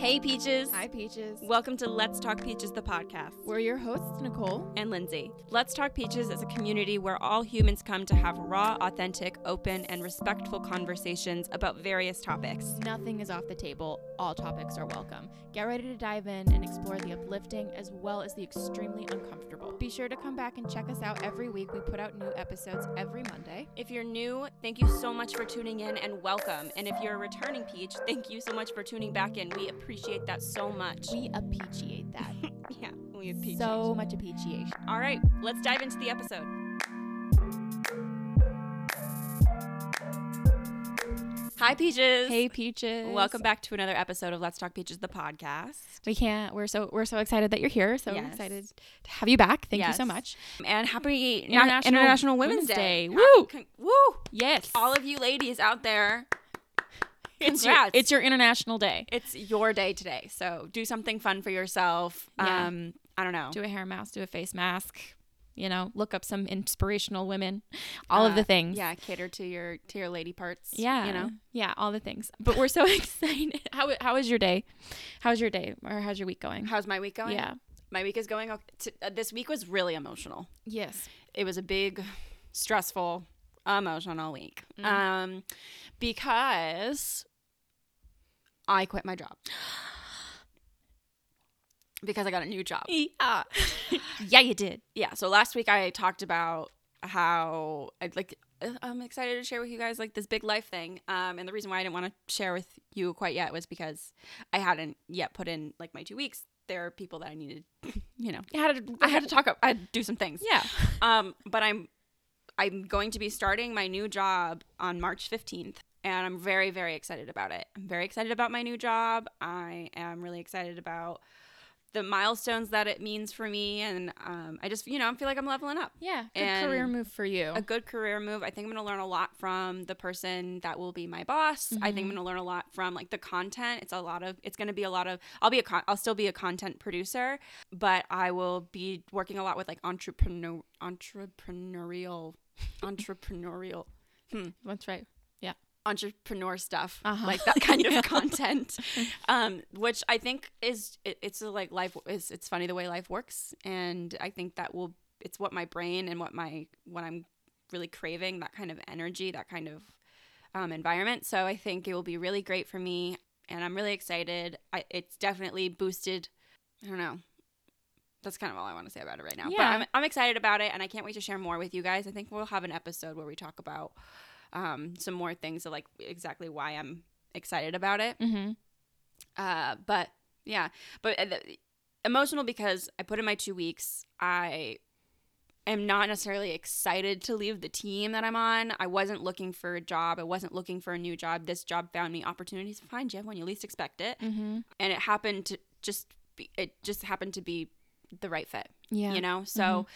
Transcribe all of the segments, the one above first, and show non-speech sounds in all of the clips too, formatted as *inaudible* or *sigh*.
Hey, Peaches. Hi, Peaches. Welcome to Let's Talk Peaches, the podcast. We're your hosts, Nicole. and Lindsay. Let's Talk Peaches is a community where all humans come to have raw, authentic, open, and respectful conversations about various topics. Nothing is off the table. All topics are welcome. Get ready to dive in and explore the uplifting as well as the extremely uncomfortable. Be sure to come back and check us out every week. We put out new episodes every Monday. If you're new, thank you so much for tuning in and welcome. And if you're a returning Peach, thank you so much for tuning back in. We appreciate that so much. We appreciate that. *laughs* yeah, we appreciate so much appreciation. All right, let's dive into the episode. Hi, Peaches. Hey, Peaches. Welcome back to another episode of Let's Talk Peaches, the podcast. We can't. We're so we're so excited that you're here. So Yes. excited to have you back. Thank you so much. And happy International International, International Women's, Women's Day. Day. Woo! con- woo! Yes. All of you ladies out there, it's your, it's your international day. it's your day today. So do something fun for yourself. Yeah. Um, I don't know. Do a hair mask. Do a face mask. You know, look up some inspirational women. All of Uh, the things. Yeah, cater to your to your lady parts. Yeah. You know? Yeah, all the things. But we're so *laughs* excited. How how was your day? How's your day? Or how's your week going? How's my week going? Yeah. My week is going ok- t- uh, this week was really emotional. Yes. it was a big stressful emotional week Mhm. um because i quit my job. *gasps* Because i got a new job. Yeah. yeah you did. Yeah so last week i talked about how i'd like uh, i'm excited to share with you guys like this big life thing um and the reason why i didn't want to share with you quite yet was because i hadn't yet put in like my two weeks. There are people that i needed *laughs* you know You had to, i had to talk up i had to do some things. Yeah. um, but I'm I'm going to be starting my new job on March 15th, and I'm very very excited about it. I'm very excited about my new job. I am really excited about the milestones that it means for me, and um, I just you know I feel like I'm leveling up. Yeah. Good And career move for you. A good career move. I think I'm going to learn a lot from the person that will be my boss. I think I'm Mhm. going to learn a lot from like the content. It's a lot of. It's going to be a lot of. I'll be a. Con- I'll still be a content producer, but I will be working a lot with like entrepreneur entrepreneurial *laughs* entrepreneurial That's right. Entrepreneur stuff Uh-huh. like that kind *laughs* Yeah. of content *laughs* um which i think is it, it's a, like life is it's funny the way life works and i think that will it's what my brain and what my what i'm really craving that kind of energy that kind of um, environment so i think it will be really great for me and i'm really excited I, it's definitely boosted i don't know that's kind of all i want to say about it right now but Yeah. I'm, I'm excited about it and i can't wait to share more with you guys i think we'll have an episode where we talk about um, some more things of like exactly why i'm excited about it Mm-hmm. uh, but yeah, but uh, emotional because I put in my two weeks. I am not necessarily excited to leave the team that I'm on. I wasn't looking for a job. I wasn't looking for a new job. This job found me opportunities to find you when you least expect it, Mm-hmm. and it happened to just be, it just happened to be the right fit. Yeah. You know, so.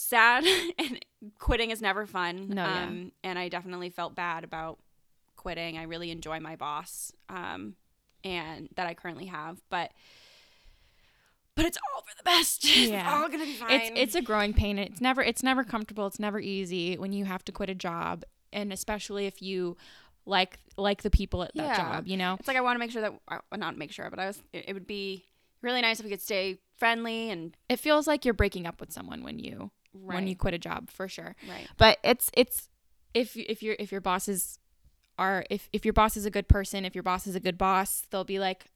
Sad *laughs* and quitting is never fun. No, yeah. um, and I definitely felt bad about quitting. I really enjoy my boss, um, and that I currently have, but but it's all for the best. *laughs* It's all gonna be fine. It's it's a growing pain. It's never it's never comfortable. It's never easy when you have to quit a job, and especially if you like like the people at that Yeah. job. You know. It's like I want to make sure that uh, not make sure, but I was. It, it would be really nice if we could stay friendly and It feels like you're breaking up with someone when you right, when you quit a job for sure. right. but it's it's if if your if your bosses are if if your boss is a good person if your boss is a good boss they'll be like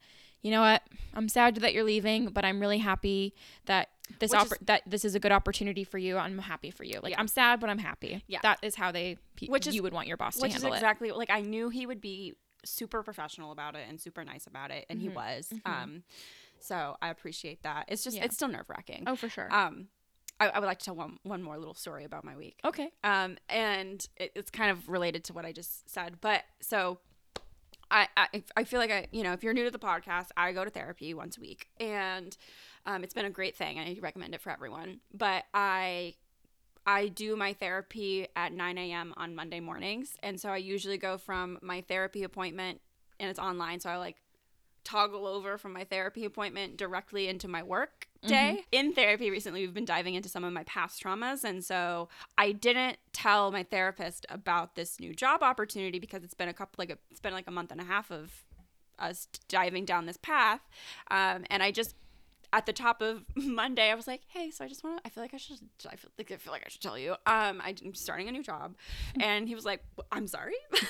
you know what i'm sad that you're leaving but i'm really happy that this oppor- is- that this is a good opportunity for you i'm happy for you like Yeah. i'm sad but i'm happy Yeah. that is how they pe- Which is- you would want your boss to Which is handle it exactly like I knew he would be super professional about it and super nice about it, and he Mhm. was. Mhm. Um, so I appreciate that. It's just Yeah. it's still nerve wracking. oh for sure Um, I, I would like to tell one one more little story about my week. okay Um, and it, it's kind of related to what I just said. But so I, I, I feel like I, you know, if you're new to the podcast, I go to therapy once a week and um, it's been a great thing. I recommend it for everyone. But I, I do my therapy at 9 a.m. on Monday mornings. And so I usually go from my therapy appointment and it's online. So I like toggle over from my therapy appointment directly into my work day. In therapy recently, we've been diving into some of my past traumas. And so I didn't tell my therapist about this new job opportunity because it's been a couple, like, a, it's been like a month and a half of, us diving down this path. Um, and I just at the top of *laughs* Monday, I was like, "Hey, so I just want to. I feel like I should. I feel like I feel like I should tell you. Um, I'm starting a new job." And he was like, "I'm sorry." *laughs* and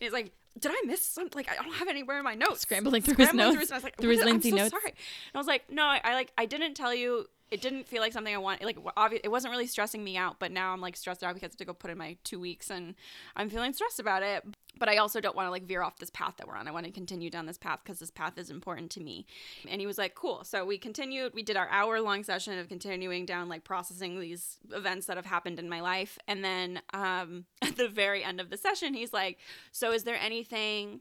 he's like, "Did I miss something? Like, I don't have anywhere in my notes." Scrambling through his Scrambling notes, and I was like, through his oh "What? I'm so notes. Sorry. And I was like, "No, I, I like. I didn't tell you." It didn't feel like something I want. Like, it wasn't really stressing me out, but now I'm like stressed out because I have to go put in my two weeks, and I'm feeling stressed about it. But I also don't want to like veer off this path that we're on. I want to continue down this path because this path is important to me. And he was like, "Cool." So we continued. We did our hour long session of continuing down like processing these events that have happened in my life, and then um, *laughs* at the very end of the session, he's like, "So is there anything?"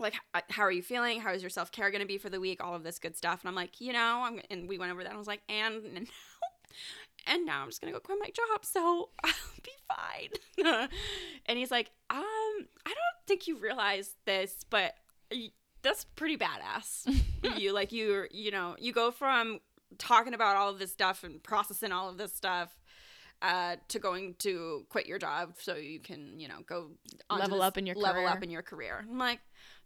Like how are you feeling? How is your self-care going to be for the week? All of this good stuff. And i'm like you know i'm and we went over that and i was like and, *laughs* and now and now i'm just going to go quit my job so *laughs* i'll be fine. *laughs* And he's like um i don't think you realize this but that's pretty badass. You like you're you know you go from talking about all of this stuff and processing all of this stuff uh, to going to quit your job so you can, you know, go Level this- up in your level career. up in your career. I'm like,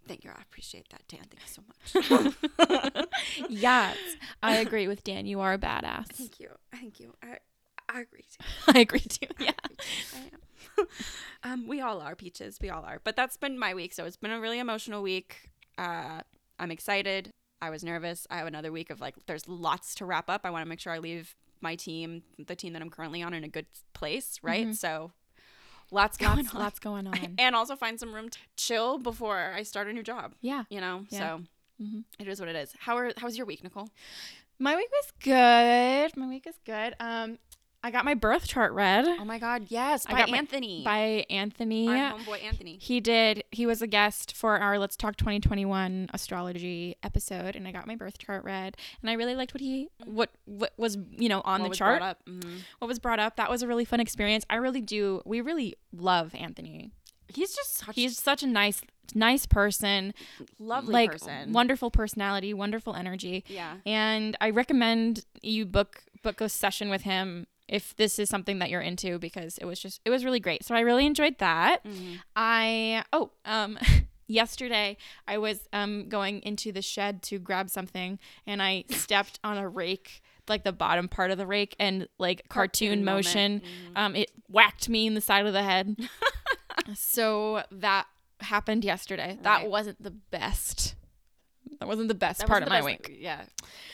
thank you, I appreciate that, Dan. Thank you so much. *laughs* yes, I agree with Dan. You are a badass. thank you, thank you. I, I agree. Too. *laughs* I agree too. Yeah. I am. *laughs* um, we all are peaches. We all are. But that's been my week. So it's been a really emotional week. Uh, I'm excited. I was nervous. I have another week of like, there's lots to wrap up. I want to make sure I leave my team, the team that I'm currently on, in a good place, right? So lots going Lots, on. lots going *laughs* on. And also find some room to chill before I start a new job. Yeah. You know, Yeah. so Mhm. it is what it is. How are how was your week, Nicole? My week was good. My week is good. Um, I got my birth chart read Oh my God, yes, by got my- Anthony, by Anthony. our homeboy Anthony. He did. He was a guest for our Let's Talk 2021 astrology episode, and I got my birth chart read, and I really liked what he what what was you know on What the was chart. brought up. Mhm. What was brought up. That was a really fun experience. I really do. We really love Anthony. He's just such He's such a nice nice person, lovely like person. wonderful personality, wonderful energy, yeah. and I recommend you book book a session with him if this is something that you're into because it was just it was really great. So I really enjoyed that. Mhm. I oh um *laughs* yesterday I was um going into the shed to grab something and I stepped on a rake like the bottom part of the rake and like cartoon, Cartoon motion Mhm. um it whacked me in the side of the head. *laughs* so that happened yesterday. That Right. wasn't the best. That wasn't the best That part of my week. Yeah.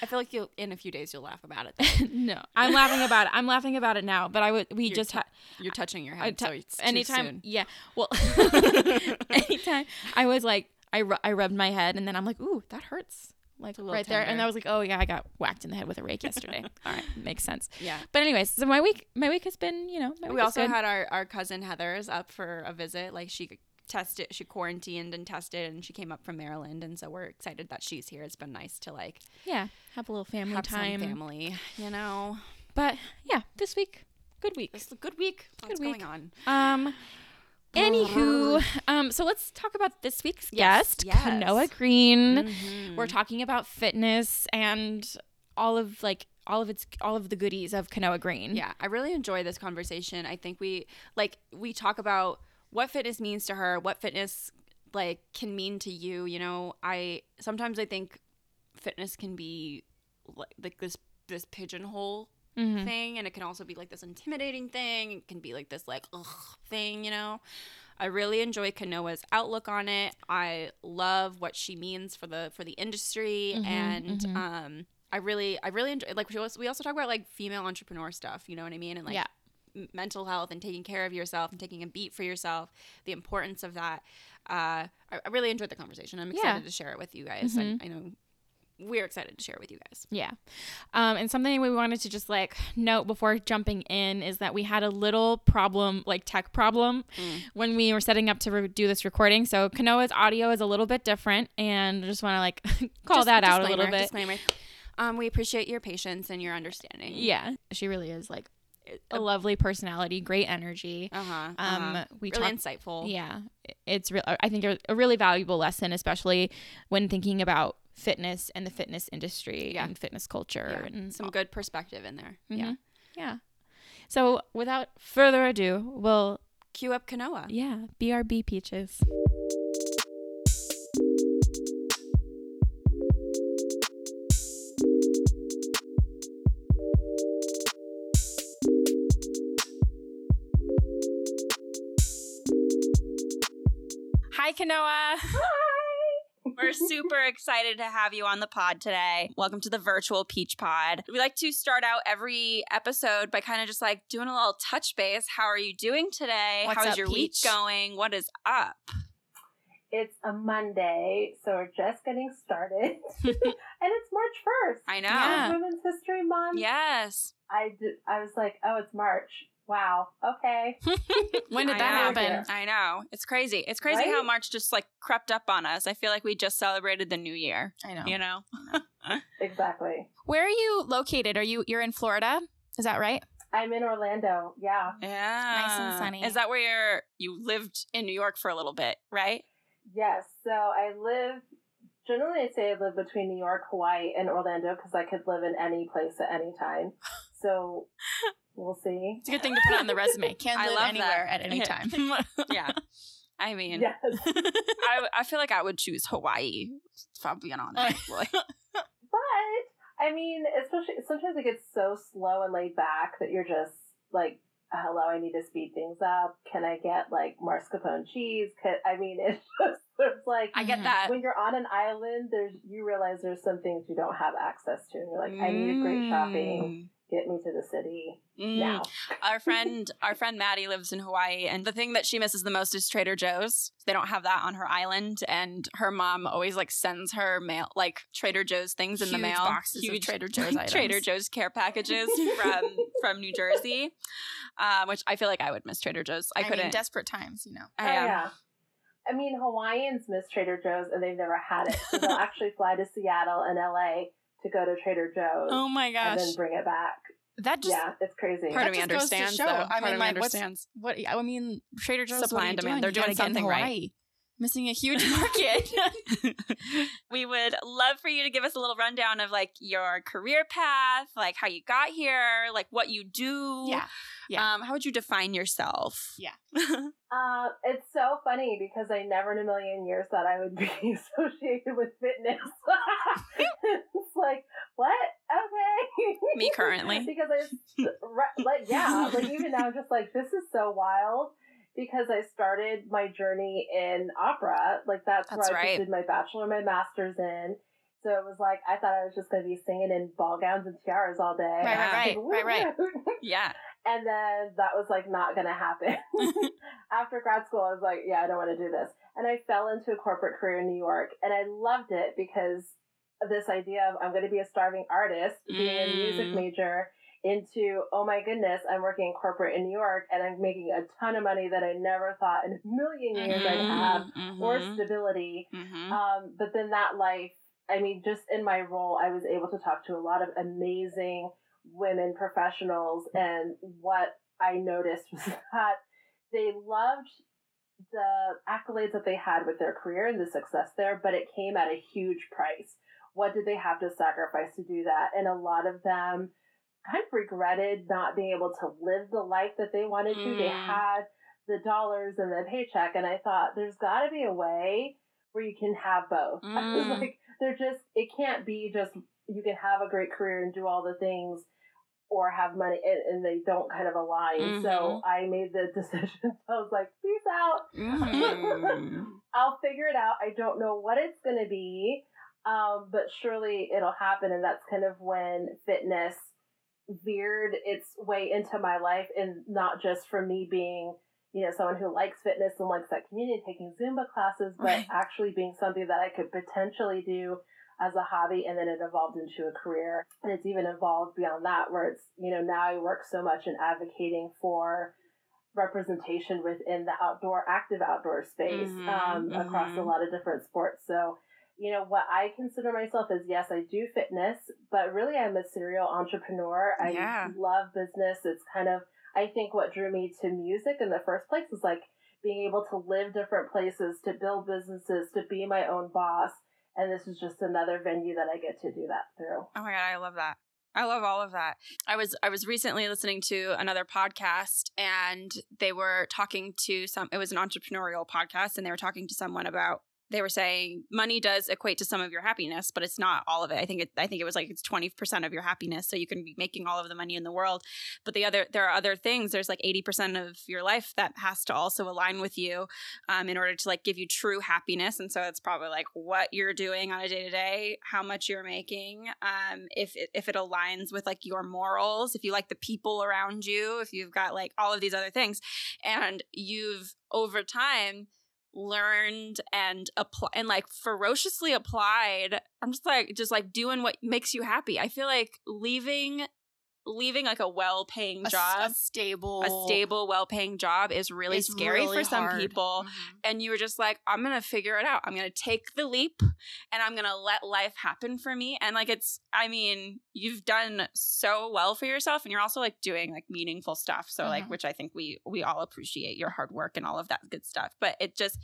I feel like you'll in a few days you'll laugh about it. *laughs* no, I'm laughing about it. I'm laughing about it now. But I would. We You're just t- had You're touching your head, t- so it's anytime yeah well *laughs* *laughs* anytime i was like I, ru- I rubbed my head and then i'm like ooh that hurts like right there and tender. i was like oh yeah i got whacked in the head with a rake yesterday all right makes sense Yeah. but anyways so my week my week has been you know my We also had our, our cousin Heather's up for a visit. Like she tested, she quarantined and tested, and she came up from Maryland, and so we're excited that she's here. It's been nice to like yeah have a little family have time some family. You know, but yeah this week good week it's a good week. What's week. going on? um anywho um so let's talk about this week's Yes, guest yes. kanoa greene Mhm. We're talking about fitness and all of like all of its all of the goodies of Kanoa Greene. Yeah, I really enjoy this conversation. I think we like we talk about what fitness means to her, what fitness like can mean to you, you know. I sometimes I think fitness can be like, like this this pigeonhole Mhm. thing and it can also be like this intimidating thing. It can be like this like ugh thing, you know. I really enjoy Kanoa's outlook on it. I love what she means for the for the industry Mhm, and mhm. um I really I really enjoy like we also, we also talk about like female entrepreneur stuff, you know what I mean? And like Yeah. Mental health and taking care of yourself and taking a beat for yourself, the importance of that. Uh I, I really enjoyed the conversation. I'm excited Yeah. to share it with you guys. Mhm. I, I know we're excited to share it with you guys. Yeah. Um, and something we wanted to just like note before jumping in is that we had a little problem, like tech problem, Mm. when we were setting up to re- do this recording. So Kanoa's audio is a little bit different, and I just want to like *laughs* call Just- that out a little bit. Disclaimer. Um, we appreciate your patience and your understanding. Yeah, she really is like a lovely personality, great energy. Uh huh. Um, we really talked insightful. Yeah, it's real. I think a really valuable lesson, especially when thinking about fitness and the fitness industry Yeah. and fitness culture Yeah. and Some good perspective in there. Mhm. Yeah. yeah. So without further ado, we'll Cue up Kanoa. yeah, BRB peaches. Hi, Kanoa. Hi. We're super *laughs* excited to have you on the pod today. Welcome to the virtual Peach Pod. We like to start out every episode by kind of just like doing a little touch base. How are you doing today? What's How's up, your Peach? week going? What is up? It's a Monday, so we're just getting started. *laughs* *laughs* and it's March 1st. I know. Yeah. Women's History Month. Yes. I, did, I was like, oh, it's March. Wow. Okay. *laughs* When did I that know. happen? I know. It's crazy. It's crazy how March just like crept up on us. I feel like we just celebrated the new year, I know. you know? *laughs* Exactly. Where are you located? Are you you're in Florida? Is that right? I'm in Orlando. Yeah. Yeah. Nice and sunny. Is that where you're, you lived in New York for a little bit, right? Yes. So I live, generally, I'd say I live between New York, Hawaii, and Orlando because I could live in any place at any time. *laughs* So we'll see. It's a good thing to put on the resume. *laughs* Can I live love anywhere that. at any *laughs* time. *laughs* yeah. I mean, Yes. I, I feel like I would choose Hawaii, if I'm being honest. But I mean, especially sometimes it gets so slow and laid back that you're just like, "Hello, I need to speed things up. Can I get like mascarpone cheese?" Can, I mean, it's just there's like I get Mhm. that. when you're on an island, there's you realize there's some things you don't have access to, and you're like, "I need a great shopping. Get me to the city Mm. now." Our *laughs* friend, our friend Maddie lives in Hawaii, and the thing that she misses the most is Trader Joe's. They don't have that on her island, and her mom always like sends her mail, like Trader Joe's things in the mail, boxes of Trader *laughs* Joe's items. Trader Joe's care packages *laughs* from from New Jersey, um, which I feel like I would miss Trader Joe's. I, I, couldn't. mean, desperate times, you know. I Oh, am. yeah. I mean, Hawaiians miss Trader Joe's and they've never had it. So they'll actually fly to Seattle and LA to go to Trader Joe's Oh my gosh! and then bring it back. That just yeah, it's crazy. Part that of me just goes to understands, show. though. I Part mean, of me like, what's- understands. what I mean, Trader Joe's Supply what are and you demand. They're doing something right. Missing a huge *laughs* market. *laughs* we would love for you to give us a little rundown of like your career path, like how you got here, like what you do. yeah. Yeah. Um, how would you define yourself? Yeah. *laughs* Uh, it's so funny because I never in a million years thought I would be *laughs* associated with fitness. *laughs* it's like, what? Okay. Me currently. because I, right, like, yeah, like even now, I'm just like, this is so wild because I started my journey in opera. Like, that's, That's where I right. did my bachelor, my master's in. So it was like, I thought I was just going to be singing in ball gowns and tiaras all day. Right, right, Like, right, right. Yeah. And then that was like not going to happen. *laughs* *laughs* After grad school, I was like, yeah, I don't want to do this. And I fell into a corporate career in New York and I loved it because of this idea of I'm going to be a starving artist, being a music Mm. major, into, oh my goodness, I'm working in corporate in New York and I'm making a ton of money that I never thought in a million years I'd have or Mhm. stability. Mhm. Um, but then that life, I mean, just in my role, I was able to talk to a lot of amazing women professionals, and what I noticed *laughs* was that they loved the accolades that they had with their career and the success there, but it came at a huge price. What did they have to sacrifice to do that? And a lot of them kind of regretted not being able to live the life that they wanted to. They Mm. had the dollars and the paycheck, and I thought there's got to be a way where you can have both. *laughs* I was Mm. like, they're just, it can't be just you can have a great career and do all the things or have money and, and they don't kind of align. So Mhm. I made the *laughs* decision. *laughs* I was like, peace out. Mhm. *laughs* I'll figure it out. I don't know what it's going to be, um, but surely it'll happen. And that's kind of when fitness veered its way into my life, and not just for me being, you know, someone who likes fitness and likes that community, taking Zumba classes, but Right. actually being something that I could potentially do as a hobby and then it evolved into a career. And it's even evolved beyond that where it's you know now i work so much in advocating for representation within the outdoor active outdoor space Mhm, um, across a mhm. lot of different sports. So you know what i consider myself is yes i do fitness but really i'm a serial entrepreneur. I Yeah. love business. It's kind of i think what drew me to music in the first place is like being able to live different places to build businesses to be my own boss and this is just another venue that i get to do that through Oh my god, I love that. I love all of that. I was I was recently listening to another podcast and they were talking to some it was an entrepreneurial podcast and they were talking to someone about they were saying money does equate to some of your happiness, but it's not all of it. I think it, I think it was like it's 20% of your happiness. So you can be making all of the money in the world. But the other, there are other things. There's like 80% of your life that has to also align with you um, in order to like give you true happiness. And so it's probably like what you're doing on a day to day, how much you're making, um, if, it, if it aligns with like your morals, if you like the people around you, if you've got like all of these other things. And you've over time, learned and apply and like ferociously applied i'm just like just like doing what makes you happy. I feel like leaving leaving like a well-paying A job a stable, a stable well-paying job is really is scary really for some hard. people Mhm. and you were just like i'm gonna figure it out i'm gonna take the leap and i'm gonna let life happen for me and like it's i mean you've done so well for yourself and you're also like doing like meaningful stuff so like Mhm. which i think we we all appreciate your hard work and all of that good stuff but it just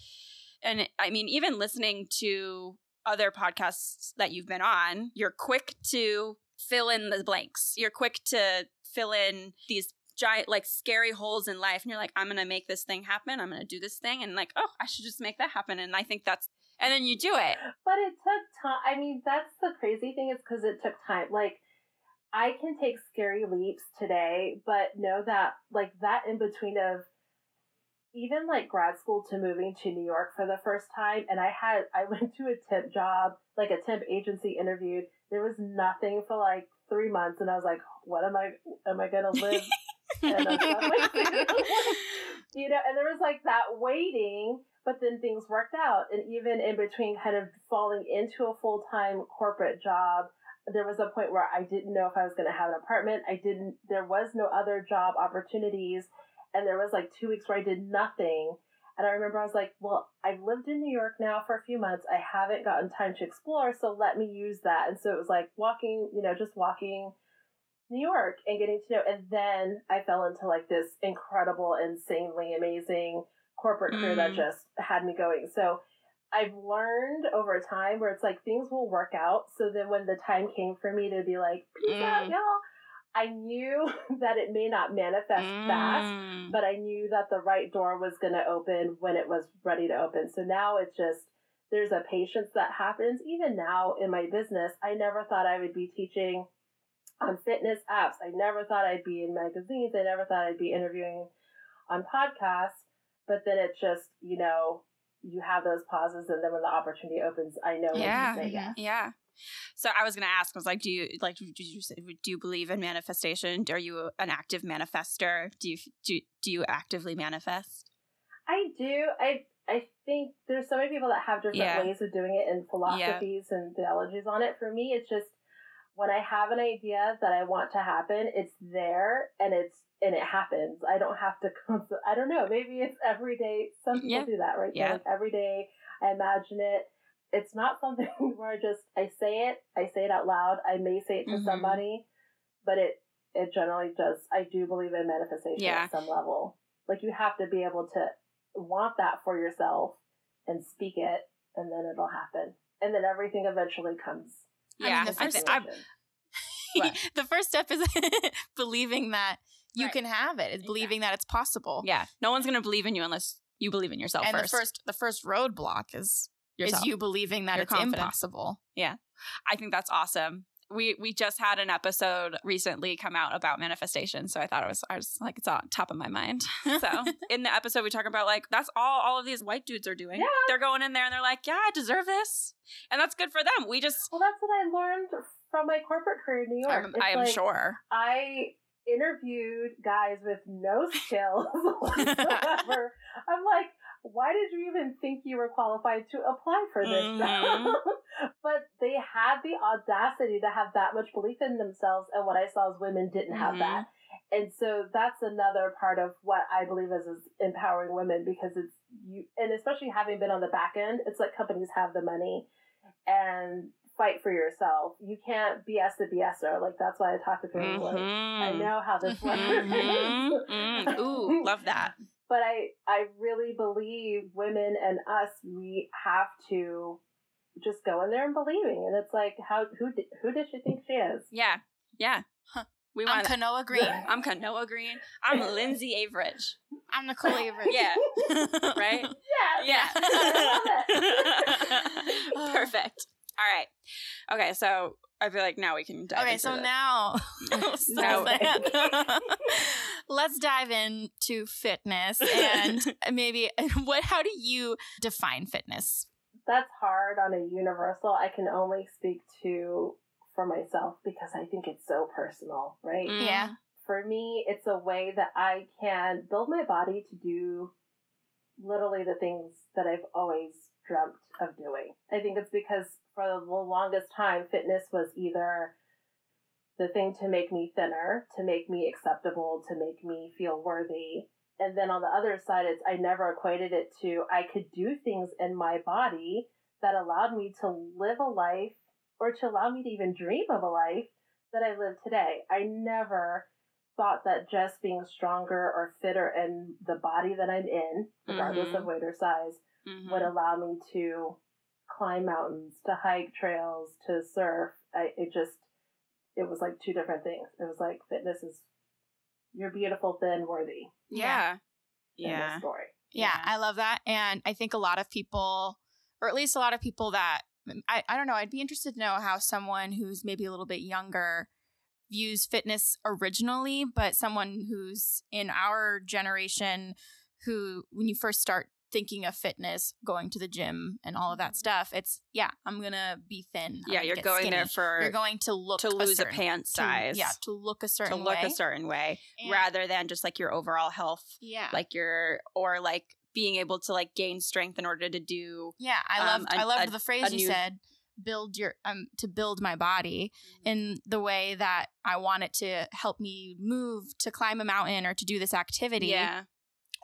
and it, i mean even listening to other podcasts that you've been on you're quick to fill in the blanks you're quick to fill in these giant like scary holes in life and you're like i'm gonna make this thing happen i'm gonna do this thing and like oh i should just make that happen and i think that's and then you do it But it took time. I mean, that's the crazy thing is because it took time. Like, I can take scary leaps today, but know that, like, that in between of even like grad school to moving to New York for the first time, and I had, I *laughs* went to a temp job, like a temp agency interviewed. There was nothing for like three months, and I was like, what am I, am I going to live in a subway? you know, and there was like that waiting, but then things worked out. And even in between kind of falling into a full time corporate job, there was a point where I didn't know if I was going to have an apartment. I didn't, there was no other job opportunities. And there was like two weeks where I did nothing. And I remember I was like, well, I've lived in New York now for a few months. I haven't gotten time to explore. So let me use that. And so it was like walking, you know, just walking New York and getting to know. And then I fell into like this incredible, insanely amazing corporate career that Mm. just had me going. So I've learned over time where it's like things will work out. So then when the time came for me to be like, peace out, Mm. y'all, I knew *laughs* that it may not manifest fast, Mm. but I knew that the right door was going to open when it was ready to open. So now it's just, there's a patience that happens. Even now in my business, I never thought I would be teaching on fitness apps. I never thought I'd be in magazines. I never thought I'd be interviewing on podcasts. But then it's just, you know, you have those pauses, and then when the opportunity opens, I know Yeah. when to say yes. Yeah. So I was going to ask, I was like, do you like, do you do you believe in manifestation? Are you an active manifester? Do you do do you actively manifest? I do. I I think there's so many people that have different Yeah. ways of doing it and philosophies and theologies on it. For me, it's just when I have an idea that I want to happen, it's there and it's and it happens. I don't have to. *laughs* const- I don't know. Maybe it's every day. Some people Yeah. do that, right? Yeah. like every day, I imagine it. It's not something *laughs* where I just I say it. I say it out loud. I may say it to Mhm. somebody, but it it generally does. I do believe in manifestation Yeah. at some level. Like you have to be able to want that for yourself and speak it, and then it'll happen. And then everything eventually comes. I mean, Yeah, the first step- *laughs* the first step is *laughs* believing that you Right. can have it. It's believing that it's possible. yeah. No one's going to believe in you unless you believe in yourself and first. the first the first roadblock is Yourself. is you believing that You're it's confident. impossible. Yeah. I think that's awesome. We we just had an episode recently come out about manifestation, so I thought it was I was like it's on top of my mind. So *laughs* in the episode we talk about like that's all all of these white dudes are doing. Yeah. They're going in there and they're like, yeah, I deserve this, and that's good for them. We just Well, that's what I learned from my corporate career in New York. I'm, I am like, sure. I interviewed guys with no *laughs* skills *laughs* whatsoever. I'm like, why did you even think you were qualified to apply for this Mhm. job? *laughs* but they had the audacity to have that much belief in themselves, and what I saw is women didn't have Mhm. that. And so that's another part of what I believe is, is empowering women because it's you, and especially having been on the back end, it's like companies have the money and fight for yourself. You can't BS the BSer. Like that's why I talk to people. Like, I Mhm. know how this works. Mhm. Mm. Ooh, love that. But I, I really believe women and us, we have to just go in there and believing. And it's like, how, who, who does she think she is? Yeah, yeah. We I'm want. Kanoa Greene. *laughs* I'm Kanoa Greene. I'm Lindsay Average. I'm Nicole believer. Yeah. *laughs* Right? Yeah. Yeah. *laughs* I love it. Perfect. All right. Okay, so I feel like now we can dive Okay, into so the- now, *laughs* *laughs* Now- *laughs* let's dive into fitness and maybe what. How do you define fitness? That's hard on a universal. I can only speak to for myself because I think it's so personal, right? Mm. Yeah. For me, it's a way that I can build my body to do literally the things that I've always dreamt of doing. I think it's because for the longest time, fitness was either the thing to make me thinner, to make me acceptable, to make me feel worthy. And then on the other side, it's I never equated it to I could do things in my body that allowed me to live a life or to allow me to even dream of a life that I live today. I never thought that just being stronger or fitter in the body that I'm in, regardless Mhm. of weight or size, Mhm. would allow me to climb mountains, to hike trails, to surf. I, it just, it was like two different things. It was like fitness is, you're beautiful, thin, worthy. Yeah. Yeah. story. Yeah, Yeah. I love that. And I think a lot of people, or at least a lot of people that, I, I don't know, I'd be interested to know how someone who's maybe a little bit younger views fitness originally, but someone who's in our generation who, when you first start thinking of fitness, going to the gym and all of that stuff, it's, yeah, I'm going to be thin. I'm Yeah, gonna you're going there for You're going to look to lose a, certain- pant to- size. yeah, to look a certain to look way. a certain way And- rather than just like your overall health, Yeah. like your or like being able to like gain strength in order to do Yeah, I um, loved a- I loved a- the phrase a you new- said, build your um to build my body in the way that I want it to help me move to climb a mountain or to do this activity. yeah,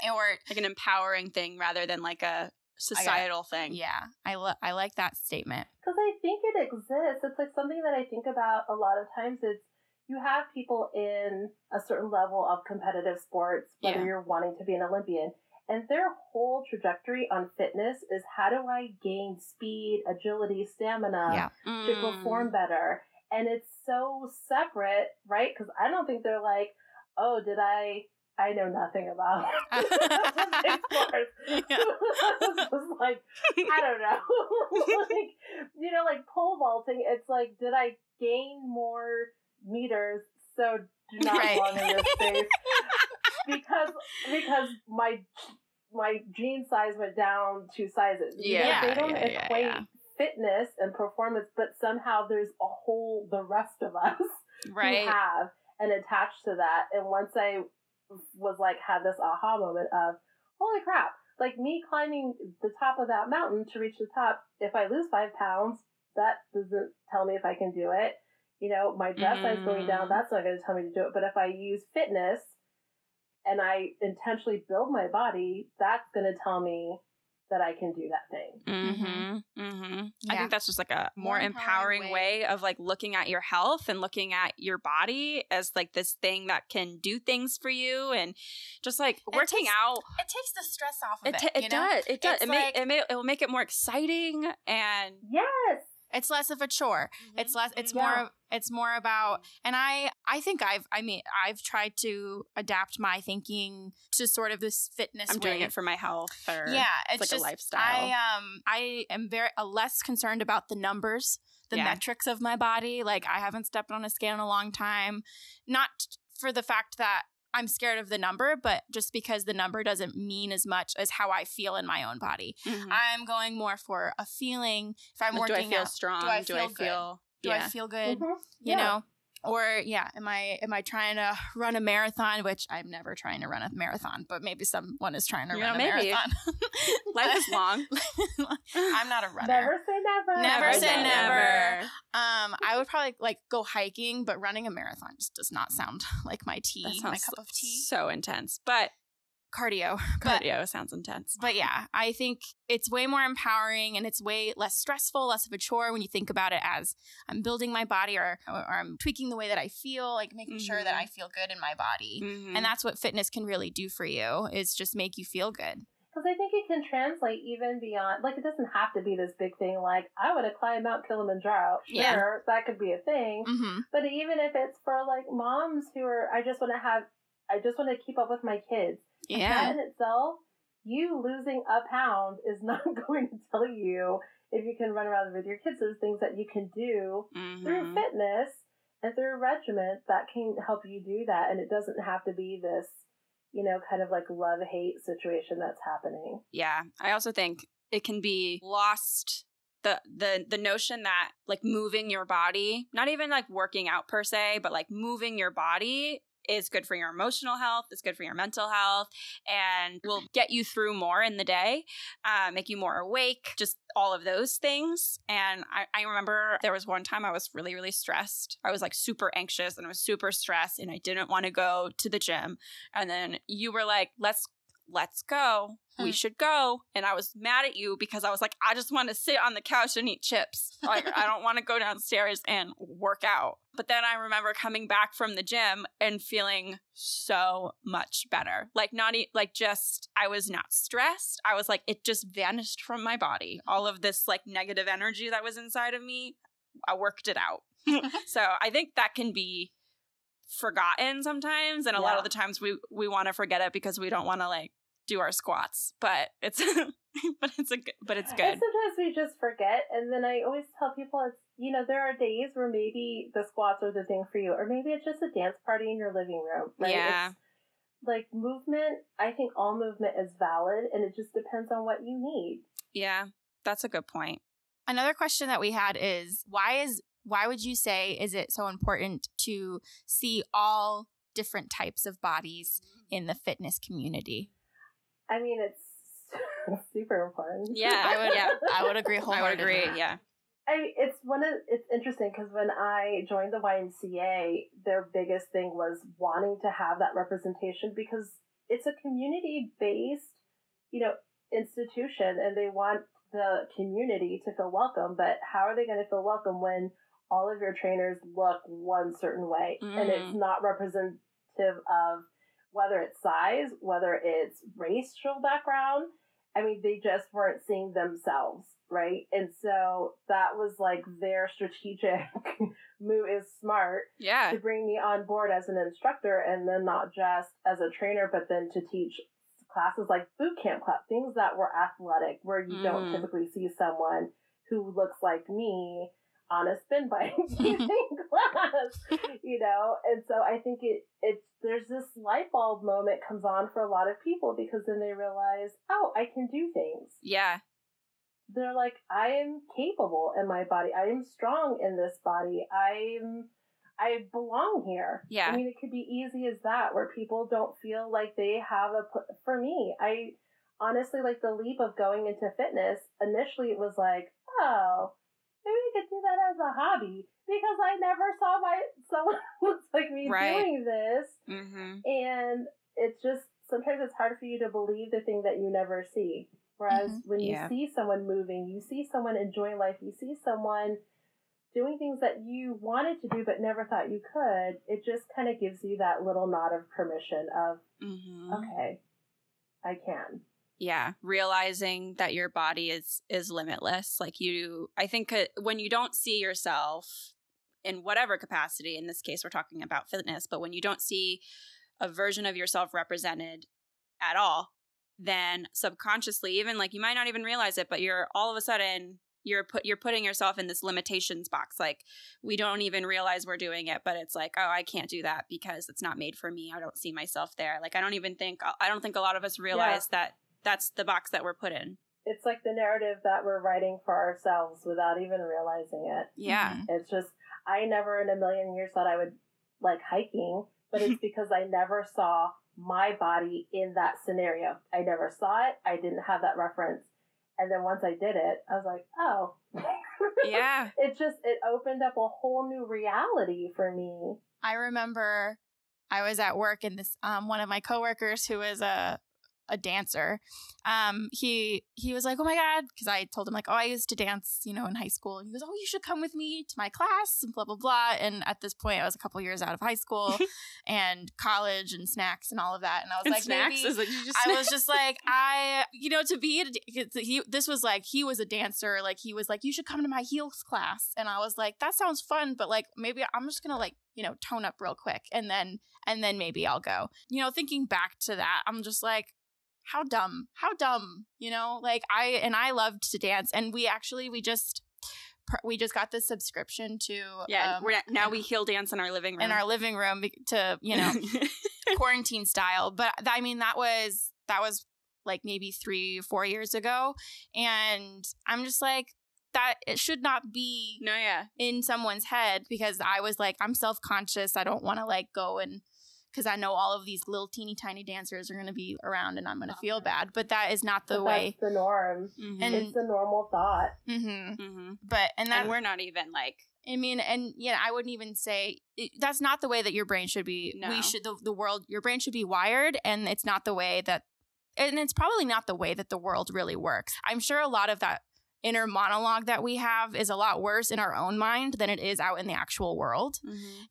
Or like an empowering thing rather than like a societal thing. yeah, I lo- I like that statement. Because I think it exists. It's like something that I think about a lot of times. It's you have people in a certain level of competitive sports, whether Yeah. you're wanting to be an Olympian, and their whole trajectory on fitness is how do I gain speed, agility, stamina Yeah. to Mm. perform better? And it's so separate, right? Because I don't think they're like, oh, did I? I know nothing about *laughs* *laughs* sports. Yeah. *laughs* it's just like I don't know. like you know, like pole vaulting, it's like, did I gain more meters so do not Right. belong in this space? because because my my jean size went down two sizes. You know, Yeah, they don't yeah, yeah, equate yeah. fitness and performance, but somehow there's a whole the rest of us right. have and attached to that. And once I was like had this aha moment of holy crap like me climbing the top of that mountain to reach the top if i lose five pounds that doesn't tell me if i can do it you know my dress size going down Mm. that's not going to tell me to do it but if i use fitness and i intentionally build my body that's going to tell me that i can do that thing Mm-hmm. Mm-hmm. I think that's just like a more, More empowering, empowering way. of like looking at your health and looking at your body as like this thing that can do things for you and just like working takes out. It takes the stress off of It, it. ta- it you know? does. It does. It's It, may, it, may, it will make it more exciting and yes It's less of a chore. It's less it's Yeah. more it's more about and I I think I've I mean I've tried to adapt my thinking to sort of this fitness I'm doing it for my health. Or, yeah, it's, like a lifestyle. I um I am very uh, less concerned about the numbers, the Yeah. metrics of my body. Like I haven't stepped on a scale in a long time, not for the fact that I'm scared of the number, but just because the number doesn't mean as much as how I feel in my own body. Mhm. I'm going more for a feeling. If I'm Like, do I working feel out, strong? do I feel good? feel? do yeah. I feel good? Mhm. you Yeah. know or yeah am i am i trying to run a marathon which i'm never trying to run a marathon but maybe someone is trying to Yeah, run a maybe. marathon *laughs* Life is long. *laughs* i'm not a runner never say never Never say say never. um i would probably like go hiking but running a marathon just does not sound *laughs* like my tea my cup of tea so intense, but cardio *laughs* but cardio sounds intense. but yeah, I think it's way more empowering and it's way less stressful, less of a chore when you think about it as I'm building my body or, or I'm tweaking the way that I feel, like making sure that. I feel good in my body. Mhm. And that's what fitness can really do for you is just make you feel good. Because I think it can translate even beyond, like, it doesn't have to be this big thing like, I want to climb Mount Kilimanjaro. Sure, Yeah. that could be a thing. Mm-hmm. But even if it's for, like, moms who are, I just want to have, I just want to keep up with my kids. Yeah. That in itself, you losing a pound is *laughs* not going to tell you if you can run around with your kids. There's things that you can do through Mhm. fitness and through a regiment that can help you do that. And it doesn't have to be this, you know, kind of like love hate situation that's happening. Yeah. I also think it can be lost the the the notion that like moving your body, not even like working out per se, but like moving your body is good for your emotional health, it's good for your mental health, and will get you through more in the day, uh, make you more awake, just all of those things. And I, I remember there was one time I was really, really stressed. I was like super anxious and I was super stressed and I didn't want to go to the gym. And then you were like, let's let's go. We should go. And I was mad at you because I was like, I just want to sit on the couch and eat chips. Like, I don't *laughs* want to go downstairs and work out. But then I remember coming back from the gym and feeling so much better. Like, not e- like just, I was not stressed. I was like, it just vanished from my body. All of this like negative energy that was inside of me, I worked it out. *laughs* so I think that can be forgotten sometimes and a lot of the times we we want to forget it because we don't want to like do our squats but it's *laughs* but it's a good but it's And good sometimes we just forget. And then I always tell people it's, you know, there are days where maybe the squats are the thing for you, or maybe it's just a dance party in your living room. Right? Yeah. It's, like movement, I think all movement is valid and it just depends on what you need. yeah that's a good point Another question that we had is why is why would you say is it so important to see all different types of bodies mm-hmm. in the fitness community? I mean, it's *laughs* super important. yeah i would yeah I would agree *laughs* i would wholeheartedly. agree yeah I it's one of it's interesting because when I joined the YMCA, their biggest thing was wanting to have that representation because it's a community based, you know, institution, and they want the community to feel welcome. But how are they going to feel welcome when all of your trainers look one certain way and it's Mm. not representative of whether it's size, whether it's racial background? I mean, they just weren't seeing themselves, right? And so that was like their strategic *laughs* move is smart yeah to bring me on board as an instructor and then not just as a trainer, but then to teach classes like boot camp class, things that were athletic, where you don't Mm. typically see someone who looks like me on a spin *laughs* bike *laughs* teaching class, you know? And so I think it, it's, there's this light bulb moment comes on for a lot of people because then they realize, oh, I can do things yeah they're like, I am capable in my body. I am strong in this body. I'm, I belong here. Yeah. I mean, it could be easy as that, where people don't feel like they have a. For me, I honestly like the leap of going into fitness. Initially, it was like, oh, maybe I could do that as a hobby because I never saw my *laughs* someone who looks like me Right. doing this, mm-hmm. and it's just sometimes it's hard for you to believe the thing that you never see. Whereas Mhm. when you Yeah. see someone moving, you see someone enjoying life, you see someone doing things that you wanted to do but never thought you could, it just kind of gives you that little nod of permission of, Mm-hmm. okay, I can. Yeah realizing that your body is is limitless like you i think uh, when you don't see yourself in whatever capacity in this case we're talking about fitness but when you don't see a version of yourself represented at all then subconsciously even like you might not even realize it but you're all of a sudden you're put you're putting yourself in this limitations box like we don't even realize we're doing it but it's like oh i can't do that because it's not made for me. I don't see myself there. Like i don't even think i don't think a lot of us realize that that's the box that we're put in It's like the narrative that we're writing for ourselves without even realizing it. yeah Mhm. It's just, I never in a million years thought I would like hiking, but it's *laughs* because I never saw my body in that scenario. I never saw it. I didn't have that reference. And then once I did it, I was like, oh. *laughs* yeah it just, it opened up a whole new reality for me. I remember I was at work and this um, one of my coworkers who was a a dancer. Um, he he was like, "Oh my god," because I told him like, "Oh, I used to dance, you know, in high school." And he goes, "Oh, you should come with me to my class," and blah blah blah. And at this point, I was a couple years out of high school *laughs* and college and snacks and all of that. And I was And like, snacks maybe. is like you just I was just *laughs* like, I, you know, to be, a, he, this was like, he was a dancer. Like, he was like, you should come to my heels class. And I was like, that sounds fun, but like, maybe I'm just gonna like, you know, tone up real quick and then, and then maybe I'll go. You know, thinking back to that, I'm just like, how dumb, how dumb, you know, like I, and I loved to dance. And we actually, we just, we just got this subscription to, yeah. um, we're now we heel dance in our living room. in our living room to, you know, *laughs* quarantine style. But I mean, that was that was like maybe three, four years ago, and I'm just like that. It should not be no, yeah. in someone's head because I was like, I'm self conscious. I don't want to like go and because I know all of these little teeny tiny dancers are going to be around and I'm going to feel bad. But that is not the But way. That's the norm. Mhm. And- it's the normal thought. hmm hmm But and that and we're not even like I mean, and yeah, I wouldn't even say it, that's not the way that your brain should be. No. We should the, the world your brain should be wired, and it's not the way that, and it's probably not the way that the world really works. I'm sure a lot of that inner monologue that we have is a lot worse in our own mind than it is out in the actual world.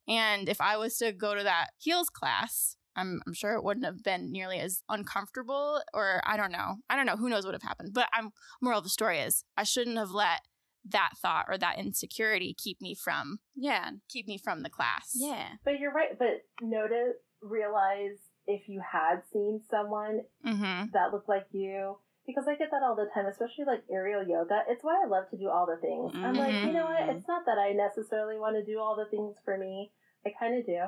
And if I was to go to that heels class, I'm, I'm sure it wouldn't have been nearly as uncomfortable, or I don't know. I don't know. Who knows what would have happened? But I'm moral of the story is I shouldn't have let that thought or that insecurity keep me from yeah keep me from the class. yeah But you're right. But notice, realize if you had seen someone Mm-hmm. that looked like you, because I get that all the time, especially like aerial yoga. It's why I love to do all the things. I'm like, you know what? Mhm. It's not that I necessarily want to do all the things for me. I kind of do.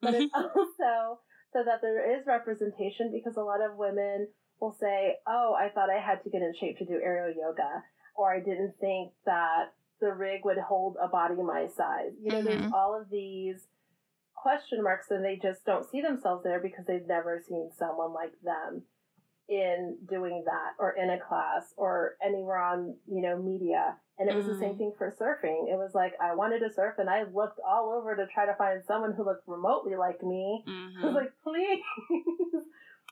But it's *laughs* also so that there is representation because a lot of women will say, oh, I thought I had to get in shape to do aerial yoga, or I didn't think that the rig would hold a body my size. You know, there's Mhm. all of these question marks and they just don't see themselves there because they've never seen someone like them in doing that or in a class or anywhere on you know media. And it was the same thing for surfing. It was like i wanted to surf and i looked all over to try to find someone who looked remotely like me. I was Mhm. like please. *laughs*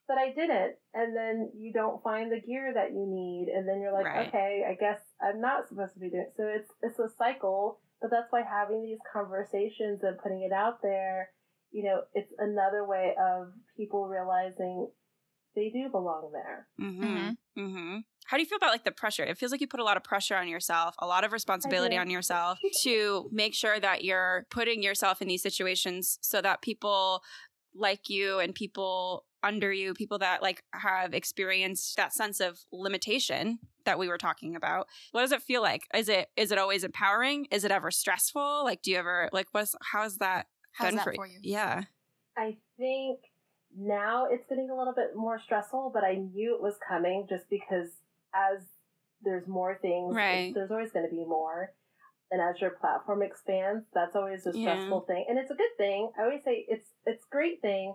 But i didn't. And then you don't find the gear that you need. And then you're like Right. okay i guess i'm not supposed to be doing it. So it's it's a cycle. But that's why having these conversations and putting it out there you know it's another way of people realizing they do belong there Mhm. Mhm. How do you feel about like the pressure? It feels like you put a lot of pressure on yourself, a lot of responsibility on yourself *laughs* to make sure that you're putting yourself in these situations so that people like you and people under you, people that like have experienced that sense of limitation that we were talking about. What does it feel like? Is it is it always empowering? Is it ever stressful? Like do you ever like what's how's that How's been that for, for you? Yeah. I think now it's getting a little bit more stressful, but I knew it was coming just because as there's more things, Right. there's always going to be more. And as your platform expands, that's always a Yeah. stressful thing. And it's a good thing. I always say it's it's a great thing,